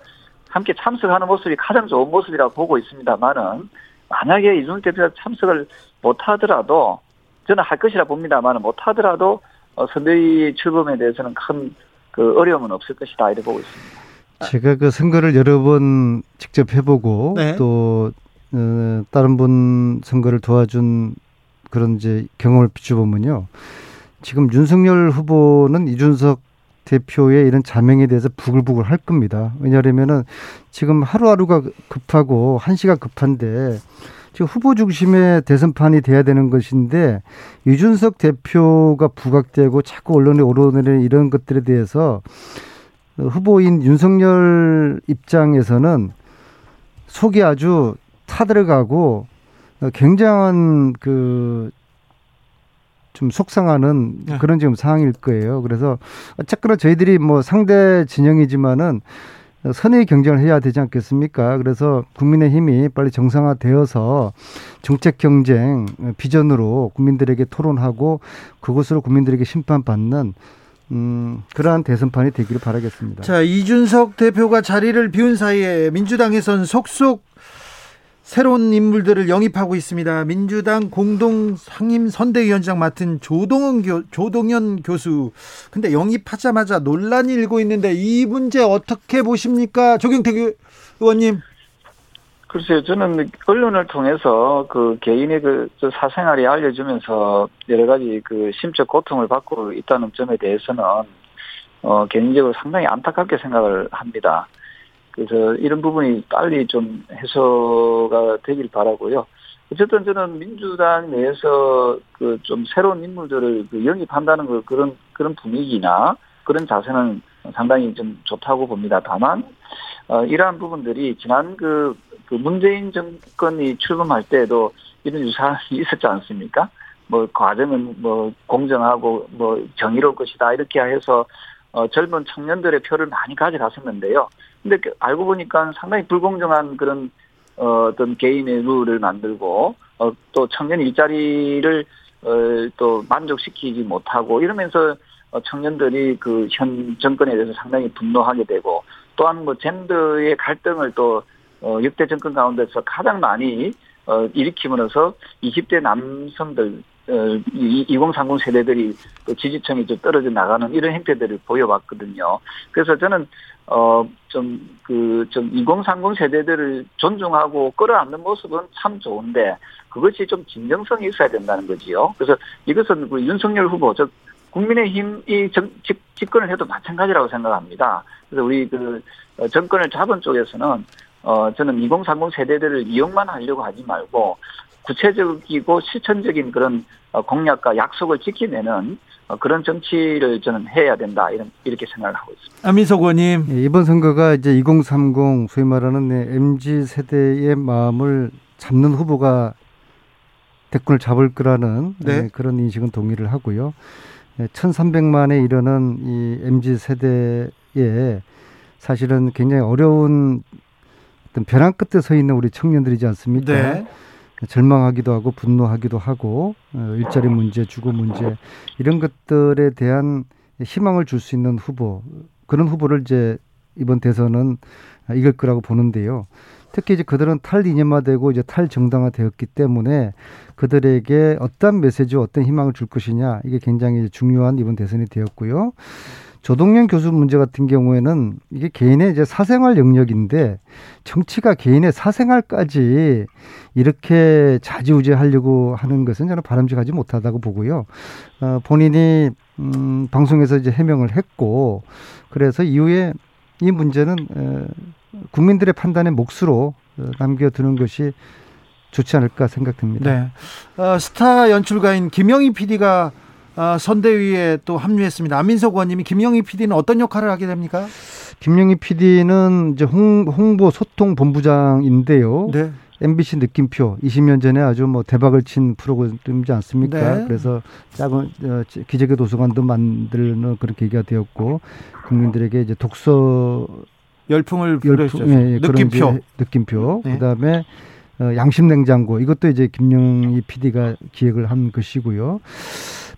함께 참석하는 모습이 가장 좋은 모습이라고 보고 있습니다만은 만약에 이준석 대표가 참석을 못하더라도 저는 할 것이라 봅니다만 못하더라도 어, 선대위 출범에 대해서는 큰 그 어려움은 없을 것이다 이렇게 보고 있습니다. 제가 그 선거를 여러 번 직접 해보고 네. 또 어, 다른 분 선거를 도와준 그런 이제 경험을 비춰보면요. 지금 윤석열 후보는 이준석 대표의 이런 자명에 대해서 부글부글 할 겁니다. 왜냐하면은 지금 하루하루가 급하고 한 시가 급한데 지금 후보 중심의 대선판이 돼야 되는 것인데 이준석 대표가 부각되고 자꾸 언론에 오르내리는 이런 것들에 대해서 후보인 윤석열 입장에서는 속이 아주 타들어가고 굉장한 그 좀 속상하는 네. 그런 지금 상황일 거예요. 그래서 어쨌거나 저희들이 뭐 상대 진영이지만은 선의 경쟁을 해야 되지 않겠습니까? 그래서 국민의힘이 빨리 정상화되어서 정책 경쟁 비전으로 국민들에게 토론하고 그것으로 국민들에게 심판받는 음, 그러한 대선판이 되기를 바라겠습니다. 자, 이준석 대표가 자리를 비운 사이에 민주당에선 속속 새로운 인물들을 영입하고 있습니다. 민주당 공동 상임 선대위원장 맡은 조동원 교, 조동현 교수. 근데 영입하자마자 논란이 일고 있는데 이 문제 어떻게 보십니까? 조경태 의원님. 글쎄요, 저는 언론을 통해서 그 개인의 그 사생활이 알려주면서 여러 가지 그 심적 고통을 받고 있다는 점에 대해서는 어, 개인적으로 상당히 안타깝게 생각을 합니다. 그래서 이런 부분이 빨리 좀 해소가 되길 바라고요. 어쨌든 저는 민주당 내에서 그 좀 새로운 인물들을 그 영입한다는 그 그런 그런 분위기나 그런 자세는 상당히 좀 좋다고 봅니다. 다만 어, 이러한 부분들이 지난 그, 그 문재인 정권이 출범할 때도 이런 유사이 <laughs> 있었지 않습니까? 뭐 과정은 뭐 공정하고 뭐 정의로울 것이다 이렇게 해서 어, 젊은 청년들의 표를 많이 가져갔었는데요. 근데 그 알고 보니까 상당히 불공정한 그런 어, 어떤 개인의 룰을 만들고 어, 또 청년 일자리를 어, 또 만족시키지 못하고 이러면서 어, 청년들이 그 현 정권에 대해서 상당히 분노하게 되고 또한 뭐 젠더의 갈등을 또 어, 역대 정권 가운데서 가장 많이 어, 일으킴으로써 20대 남성들 어, 2030 세대들이 또 지지층이 좀 떨어져 나가는 이런 행태들을 보여왔거든요. 그래서 저는 어, 좀, 그, 좀, 2030 세대들을 존중하고 끌어안는 모습은 참 좋은데, 그것이 좀 진정성이 있어야 된다는 거지요. 그래서 이것은 그 윤석열 후보, 즉, 국민의힘이 정, 집, 집권을 해도 마찬가지라고 생각합니다. 그래서 우리 그, 어, 정권을 잡은 쪽에서는, 어, 저는 2030 세대들을 이용만 하려고 하지 말고, 구체적이고 실천적인 그런 어, 공약과 약속을 지키내는 어, 그런 정치를 저는 해야 된다 이런 이렇게 생각을 하고 있습니다. 안민석 의원님 예, 이번 선거가 이제 2030 소위 말하는 mz 세대의 마음을 잡는 후보가 대권을 잡을 거라는 네. 예, 그런 인식은 동의를 하고요. 1,300만에 예, 이르는 이 mz 세대에 사실은 굉장히 어려운 어떤 벼랑 끝에 서 있는 우리 청년들이지 않습니까? 네. 절망하기도 하고 분노하기도 하고 어, 일자리 문제, 주거 문제 이런 것들에 대한 희망을 줄 수 있는 후보 그런 후보를 이제 이번 대선은 이길 거라고 보는데요. 특히 이제 그들은 탈이념화되고 이제 탈정당화 되었기 때문에 그들에게 어떤 메시지와 어떤 희망을 줄 것이냐 이게 굉장히 중요한 이번 대선이 되었고요. 조동현 교수 문제 같은 경우에는 이게 개인의 이제 사생활 영역인데 정치가 개인의 사생활까지 이렇게 자지우지하려고 하는 것은 저는 바람직하지 못하다고 보고요. 어, 본인이 음, 방송에서 이제 해명을 했고 그래서 이후에 이 문제는 에, 국민들의 판단의 몫으로 어, 남겨두는 것이 좋지 않을까 생각됩니다. 네. 어, 스타 연출가인 김영희 PD가 아, 선대위에 또 합류했습니다. 안민석 의원님이 김영희 PD는 어떤 역할을 하게 됩니까? 김영희 PD는 이제 홍, 홍보 소통 본부장인데요. 네. MBC 느낌표 20년 전에 아주 뭐 대박을 친 프로그램이지 않습니까? 네. 그래서 작은 어, 기재교 도서관도 만드는 그런 계기가 되었고 국민들에게 이제 독서 열풍을 열풍, 예, 예, 느낌표 느낌표 네. 그다음에 어, 양심 냉장고 이것도 이제 김영희 PD가 기획을 한 것이고요.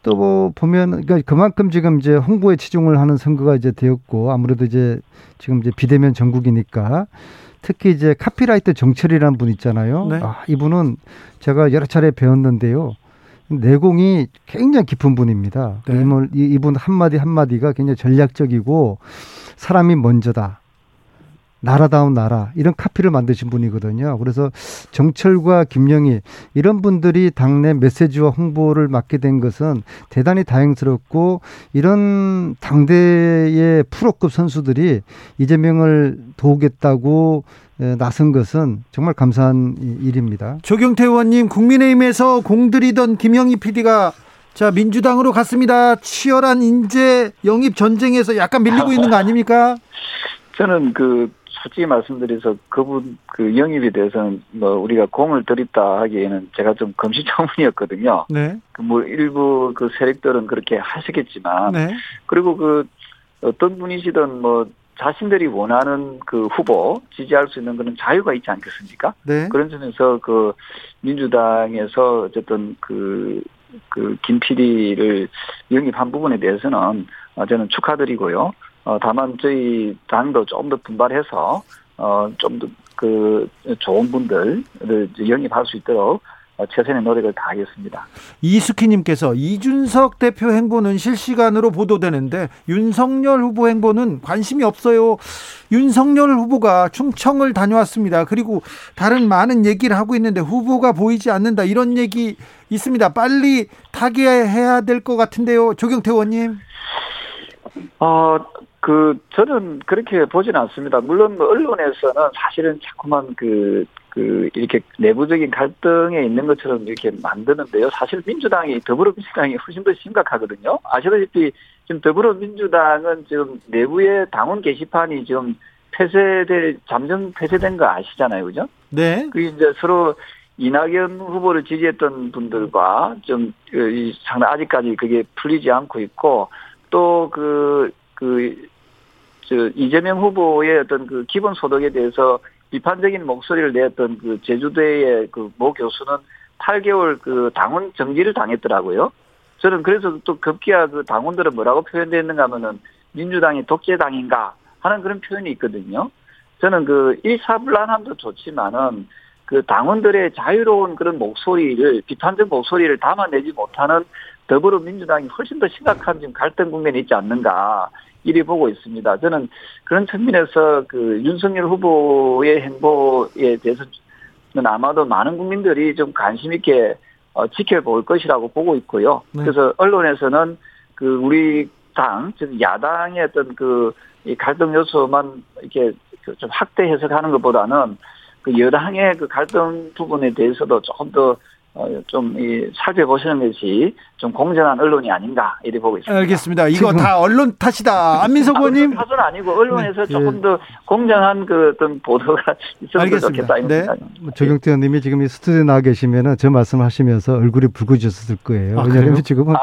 또 뭐 보면 그러니까 그만큼 지금 이제 홍보에 치중을 하는 선거가 이제 되었고 아무래도 이제 지금 이제 비대면 전국이니까 특히 이제 카피라이터 정철이라는 분 있잖아요. 네. 아, 이분은 제가 여러 차례 배웠는데요. 내공이 굉장히 깊은 분입니다. 네. 이분 한마디 한마디가 굉장히 전략적이고 사람이 먼저다. 나라다운 나라 이런 카피를 만드신 분이거든요. 그래서 정철과 김영희 이런 분들이 당내 메시지와 홍보를 맡게 된 것은 대단히 다행스럽고 이런 당대의 프로급 선수들이 이재명을 도우겠다고 나선 것은 정말 감사한 일입니다. 조경태 의원님 국민의힘에서 공들이던 김영희 PD가 자 민주당으로 갔습니다. 치열한 인재 영입 전쟁에서 약간 밀리고 있는 거 아닙니까? 저는 그 솔직히 말씀드려서 그분 그 영입에 대해서는 뭐 우리가 공을 들였다 하기에는 제가 좀 금시초문이었거든요. 네. 그뭐 일부 그 세력들은 그렇게 하시겠지만 네. 그리고 그 어떤 분이시든 뭐 자신들이 원하는 그 후보 지지할 수 있는 그런 자유가 있지 않겠습니까? 네. 그런 점에서 그 민주당에서 어쨌든 그 그 김PD를 영입한 부분에 대해서는 저는 축하드리고요. 어, 다만 저희 당도 좀 더 분발해서 어, 좀 더 그 좋은 분들을 영입할 수 있도록 최선의 노력을 다하겠습니다. 이수키님께서 이준석 대표 행보는 실시간으로 보도되는데 윤석열 후보 행보는 관심이 없어요. 윤석열 후보가 충청을 다녀왔습니다. 그리고 다른 많은 얘기를 하고 있는데 후보가 보이지 않는다 이런 얘기 있습니다. 빨리 타개해야 될 것 같은데요. 조경태 의원님. 어, 그 저는 그렇게 보지는 않습니다. 물론 뭐 언론에서는 사실은 자꾸만 그 그 이렇게 내부적인 갈등에 있는 것처럼 이렇게 만드는데요. 사실 민주당이 더불어민주당이 훨씬 더 심각하거든요. 아시다시피 지금 더불어민주당은 지금 내부의 당원 게시판이 지금 폐쇄될 잠정 폐쇄된 거 아시잖아요, 그죠? 네. 그 이제 서로 이낙연 후보를 지지했던 분들과 좀 그, 상당 아직까지 그게 풀리지 않고 있고 또그 그 저 이재명 후보의 어떤 그 기본 소득에 대해서 비판적인 목소리를 냈던 그 제주대의 그 모 교수는 8개월 그 당원 정지를 당했더라고요. 저는 그래서 또 급기야 그 당원들은 뭐라고 표현되었는가 하면은 민주당이 독재당인가 하는 그런 표현이 있거든요. 저는 그 일사불란함도 좋지만은 그 당원들의 자유로운 그런 목소리를 비판적 목소리를 담아내지 못하는 더불어민주당이 훨씬 더 심각한 지금 갈등 국면에 있지 않는가 이리 보고 있습니다. 저는 그런 측면에서 그 윤석열 후보의 행보에 대해서는 아마도 많은 국민들이 좀 관심 있게 어, 지켜볼 것이라고 보고 있고요. 네. 그래서 언론에서는 그 우리 당, 즉 야당의 어떤 그 이 갈등 요소만 이렇게 그좀 확대 해석하는 것보다는 그 여당의 그 갈등 부분에 대해서도 조금 더 어, 좀, 이, 살펴보시는 것이 좀 공정한 언론이 아닌가, 이렇게 보고 있습니다. 알겠습니다. 이거 다 언론 탓이다. <laughs> 안민석 의원님. 탓은 아니고, 언론에서 네. 조금 더 공정한 그 어떤 보도가 <laughs> 있어도 좋겠다. 네. 뭐 조경태 의원님이 지금 이 스튜디오에 나와 계시면은 저 말씀 하시면서 얼굴이 붉어졌을 거예요. 아, 왜냐하면 그래요? 지금은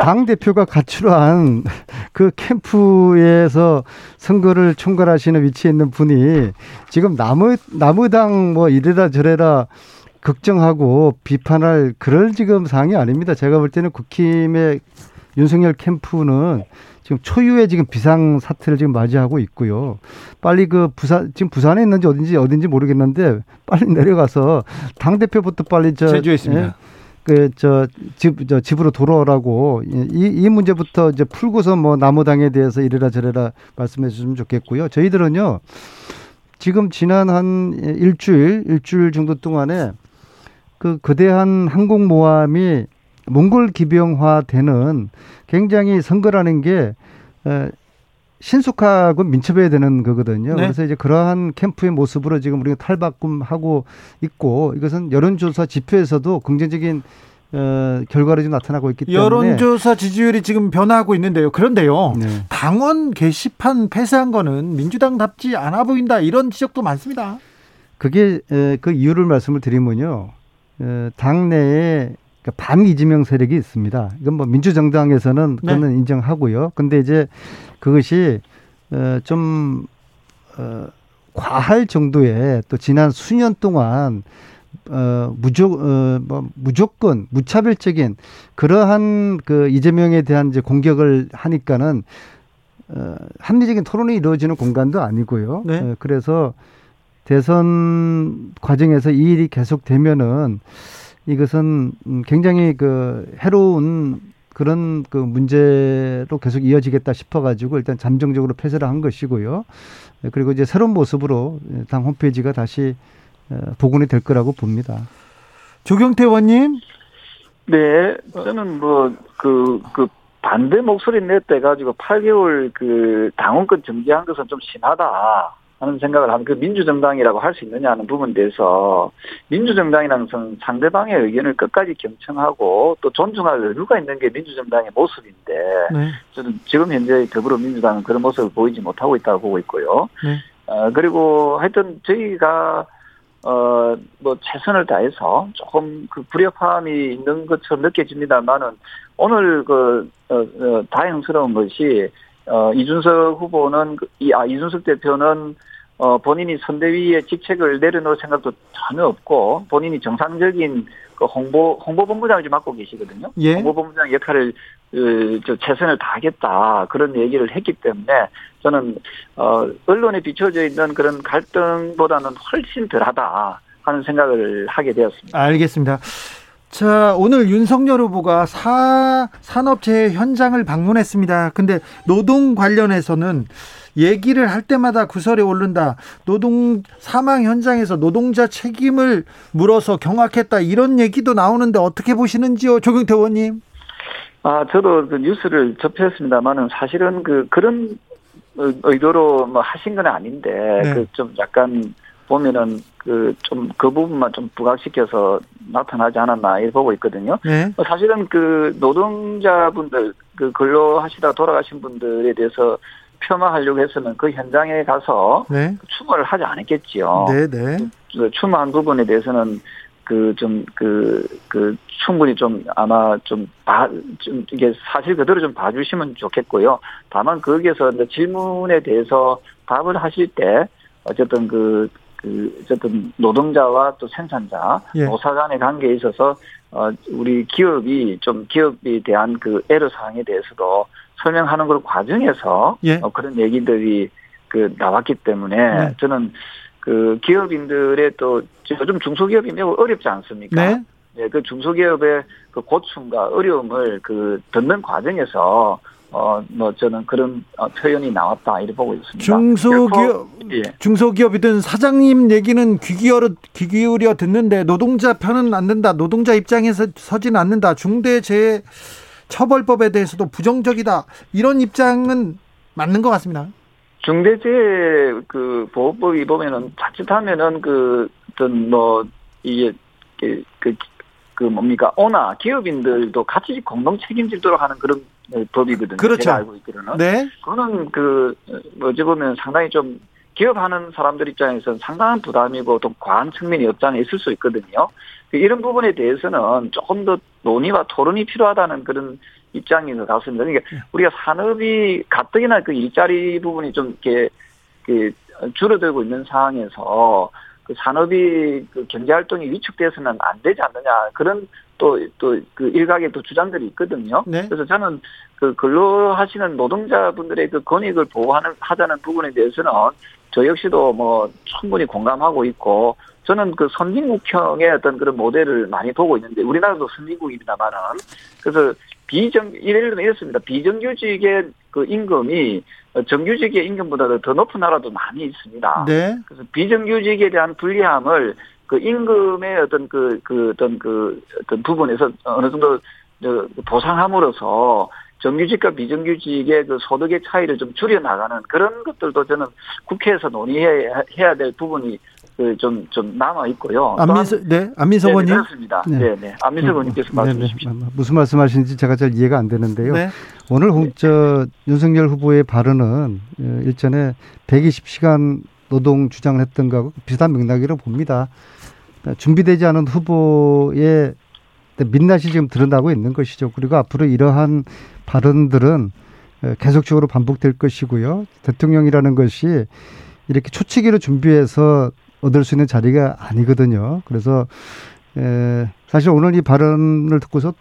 당대표가 가출한 <laughs> 그 캠프에서 선거를 총괄하시는 위치에 있는 분이 지금 나무, 나무당 뭐 이래라 저래라 걱정하고 비판할 그럴 지금 상황이 아닙니다. 제가 볼 때는 국힘의 윤석열 캠프는 지금 초유의 지금 비상 사태를 지금 맞이하고 있고요. 빨리 그 부산 지금 부산에 있는지 어딘지 어딘지 모르겠는데 빨리 내려가서 당 대표부터 빨리 저 제주에 있습니다. 예? 그저 집저 집으로 돌아오라고 이, 이 문제부터 이제 풀고서 뭐 나무당에 대해서 이래라 저래라 말씀해 주시면 좋겠고요. 저희들은요 지금 지난 한 일주일 일주일 정도 동안에 그 거대한 항공 모함이 몽골 기병화되는 굉장히 선거라는 게 신속하고 민첩해야 되는 거거든요. 네. 그래서 이제 그러한 캠프의 모습으로 지금 우리가 탈바꿈하고 있고 이것은 여론조사 지표에서도 긍정적인 어, 결과를 좀 나타나고 있기 때문에 여론조사 지지율이 지금 변화하고 있는데요. 그런데요, 네. 당원 게시판 폐쇄한 거는 민주당답지 않아 보인다 이런 지적도 많습니다. 그게 에, 그 이유를 말씀을 드리면요. 어, 당내에 그러니까 반 이재명 세력이 있습니다. 이건 뭐 민주정당에서는 네. 그거는 네. 인정하고요. 근데 이제 그것이 어좀 어, 과할 정도의 또 지난 수년 동안 어, 무조, 어, 뭐, 무조건, 무차별적인 그러한 그 이재명에 대한 이제 공격을 하니까는 어, 합리적인 토론이 이루어지는 공간도 아니고요. 네. 어, 그래서 대선 과정에서 이 일이 계속되면은 이것은 굉장히 그 해로운 그런 그 문제로 계속 이어지겠다 싶어가지고 일단 잠정적으로 폐쇄를 한 것이고요. 그리고 이제 새로운 모습으로 당 홈페이지가 다시 어, 복원이 될 거라고 봅니다. 조경태 의원님. 네, 저는 뭐 그 그 반대 목소리 냈대 가지고 8개월 그 당원권 정지한 것은 좀 심하다. 하는 생각을 하면 그 민주정당이라고 할 수 있느냐 하는 부분에 대해서 민주정당이라는 것은 상대방의 의견을 끝까지 경청하고 또 존중할 여유가 있는 게 민주정당의 모습인데 네. 저는 지금 현재 더불어민주당은 그런 모습을 보이지 못하고 있다고 보고 있고요. 네. 어, 그리고 하여튼 저희가 어, 뭐, 최선을 다해서 조금 그 불협화음이 있는 것처럼 느껴집니다만은 오늘 그, 어, 어, 다행스러운 것이, 어, 이준석 후보는, 그, 이, 아, 이준석 대표는 어, 본인이 선대위의 직책을 내려놓을 생각도 전혀 없고 본인이 정상적인 그 홍보 홍보 본부장을 맡고 계시거든요. 예. 홍보 본부장 역할을 그, 저 최선을 다하겠다 그런 얘기를 했기 때문에 저는 어, 언론에 비춰져 있는 그런 갈등보다는 훨씬 덜하다 하는 생각을 하게 되었습니다. 알겠습니다. 자, 오늘 윤석열 후보가 사, 산업재해 현장을 방문했습니다. 근데 노동 관련해서는 얘기를 할 때마다 구설에 오른다. 노동 사망 현장에서 노동자 책임을 물어서 경악했다. 이런 얘기도 나오는데 어떻게 보시는지요, 조경태 의원님? 아, 저도 그 뉴스를 접했습니다만은 사실은 그 그런 의도로 뭐 하신 건 아닌데 네. 그좀 약간 보면은 그 좀그 그 부분만 좀 부각시켜서 나타나지 않았나 이렇게 보고 있거든요. 네. 사실은 그 노동자분들 그 근로하시다 돌아가신 분들에 대해서 폄하하려고 했으면 그 현장에 가서 네. 추모를 하지 않았겠지요. 네, 네. 그 추모한 부분에 대해서는 그 좀 그그 그 충분히 좀 아마 좀봐좀 이게 사실 그대로 좀 봐주시면 좋겠고요. 다만 거기에서 질문에 대해서 답을 하실 때 어쨌든 그, 그, 어쨌든 노동자와 또 생산자, 예. 노사 간의 관계에 있어서, 어, 우리 기업이 좀 기업에 대한 그 에러 사항에 대해서도 설명하는 걸 과정에서 예. 어, 그런 얘기들이 그 나왔기 때문에 네. 저는 그 기업인들의 또 요즘 중소기업이 매우 어렵지 않습니까? 네. 네, 그 중소기업의 그 고충과 어려움을 그 듣는 과정에서 어, 뭐 저는 그런 어, 표현이 나왔다 이렇게 보고 있습니다. 중소기업 예. 중소기업이든 사장님 얘기는 귀 기울여 귀 기울여 듣는데 노동자 편은 안 된다. 노동자 입장에서 서지는 않는다. 중대재해 처벌법에 대해서도 부정적이다. 이런 입장은 맞는 것 같습니다. 중대재해 그 보호법이 보면은 자칫하면은 그 어떤 뭐 이게 그, 그, 그 뭡니까 오나 기업인들도 같이 공동 책임지도록 하는 그런 법이거든요. 그렇죠. 제가 알고 있기로는. 네. 그거는 그 어찌 보면 상당히 좀 기업하는 사람들 입장에서는 상당한 부담이고 또 과한 측면이 않아 있을 수 있거든요. 그 이런 부분에 대해서는 조금 더 논의와 토론이 필요하다는 그런 입장인 것 같습니다. 그러니까 네. 우리가 산업이 가뜩이나 그 일자리 부분이 좀 이렇게 그 줄어들고 있는 상황에서 그 산업이 그 경제 활동이 위축돼서는 안 되지 않느냐 그런 또 또 그 일각의 또 주장들이 있거든요. 네. 그래서 저는 그 근로하시는 노동자분들의 그 권익을 보호하는 하자는 부분에 대해서는 저 역시도 뭐 충분히 공감하고 있고 저는 그 선진국형의 어떤 그런 모델을 많이 보고 있는데 우리나라도 선진국입니다만은 그래서 비정 예를 들면 이렇습니다. 비정규직의 그 임금이 정규직의 임금보다 더 높은 나라도 많이 있습니다. 네. 그래서 비정규직에 대한 불리함을 그 임금의 어떤 그, 그 어떤 그 어떤 부분에서 어느 정도 보상함으로써 정규직과 비정규직의 그 소득의 차이를 좀 줄여 나가는 그런 것들도 저는 국회에서 논의해야 될 부분이 그 좀, 좀 남아 있고요. 안민서, 네, 안민서 네, 의원님. 그렇습니다. 네, 네. 네. 안민서 음, 의원님께서 네, 말씀해 주십시오. 무슨 말씀하시는지 제가 잘 이해가 안 되는데요. 네. 오늘 저 윤석열 후보의 발언은 어, 일전에 120시간 노동 주장을 했던 거하고 비슷한 맥락이라고 봅니다. 준비되지 않은 후보의 민낯이 지금 드러나고 있는 것이죠. 그리고 앞으로 이러한 발언들은 어, 계속적으로 반복될 것이고요. 대통령이라는 것이 이렇게 초치기로 준비해서 얻을 수 있는 자리가 아니거든요. 그래서 에, 사실 오늘 이 발언을 듣고서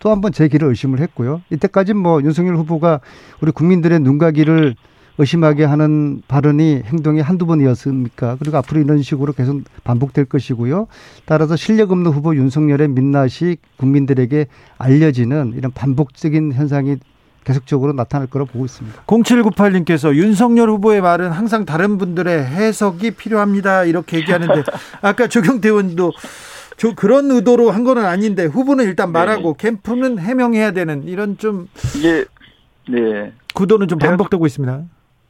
또 한 번 제 길을 의심을 했고요. 이때까지 뭐 윤석열 후보가 우리 국민들의 눈과 귀를 의심하게 하는 발언이 행동이 한두 번이었습니까? 그리고 앞으로 이런 식으로 계속 반복될 것이고요. 따라서 실력 없는 후보 윤석열의 민낯이 국민들에게 알려지는 이런 반복적인 현상이 계속적으로 나타날 거라고 보고 있습니다. 0798님께서 윤석열 후보의 말은 항상 다른 분들의 해석이 필요합니다. 이렇게 얘기하는데 <laughs> 아까 조경태 의원도 저 그런 의도로 한 거는 아닌데 후보는 일단 말하고 네. 캠프는 해명해야 되는 이런 좀 이게 네 구도는 좀 반복되고 있습니다.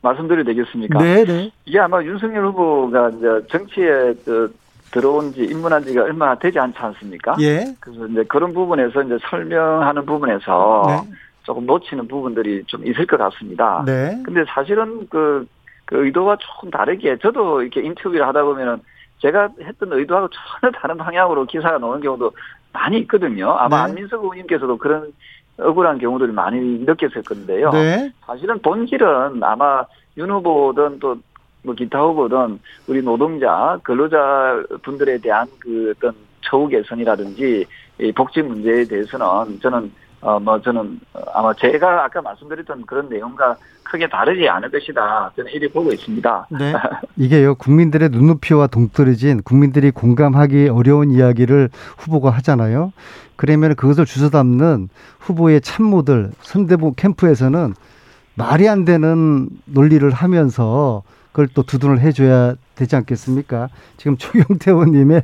말씀드려도 되겠습니까? 네, 네. 이게 아마 윤석열 후보가 이제 정치에 그 들어온 지 입문한 지가 얼마 되지 않지 않습니까? 예. 그래서 이제 그런 부분에서 이제 설명하는 부분에서 네. 조금 놓치는 부분들이 좀 있을 것 같습니다. 네. 근데 사실은 그, 그 의도와 조금 다르게 저도 이렇게 인터뷰를 하다 보면은 제가 했던 의도하고 전혀 다른 방향으로 기사가 나오는 경우도 많이 있거든요. 아마 네. 안민석 의원님께서도 그런 억울한 경우들이 많이 느꼈을 건데요. 네. 사실은 본질은 아마 윤 후보든 또 뭐 기타 후보든 우리 노동자 근로자 분들에 대한 그 어떤 처우 개선이라든지 이 복지 문제에 대해서는 저는 어, 뭐 저는 아마 제가 아까 말씀드렸던 그런 내용과 크게 다르지 않을 것이다. 저는 이리 보고 있습니다. 네. <laughs> 이게요, 국민들의 눈높이와 동떨어진 국민들이 공감하기 어려운 이야기를 후보가 하잖아요. 그러면 그것을 주워 담는 후보의 참모들, 선대부 캠프에서는 말이 안 되는 논리를 하면서 그걸 또 두둔을 해줘야 되지 않겠습니까? 지금 <laughs> 조경태 의원님의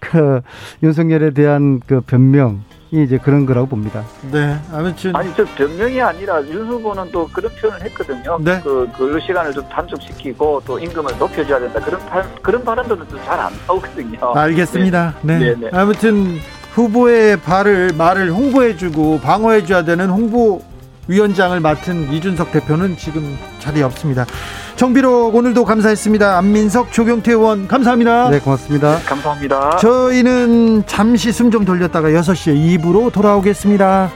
그 윤석열에 대한 그 변명 이제 그런 거라고 봅니다. 네, 아무튼 아니 저 변명이 아니라 윤 후보는 또 그런 표현을 했거든요. 네. 그 근로 시간을 좀 단축시키고 또 임금을 높여줘야 된다. 그런 발, 그런 발언들은 잘안 나오거든요. 알겠습니다. 네. 네. 네. 아무튼 후보의 발을 말을 홍보해주고 방어해줘야 되는 홍보 위원장을 맡은 이준석 대표는 지금 자리에 없습니다. 정비록 오늘도 감사했습니다. 안민석 조경태 의원 감사합니다. 네 고맙습니다. 감사합니다. 저희는 잠시 숨 좀 돌렸다가 6시에 2부로 돌아오겠습니다.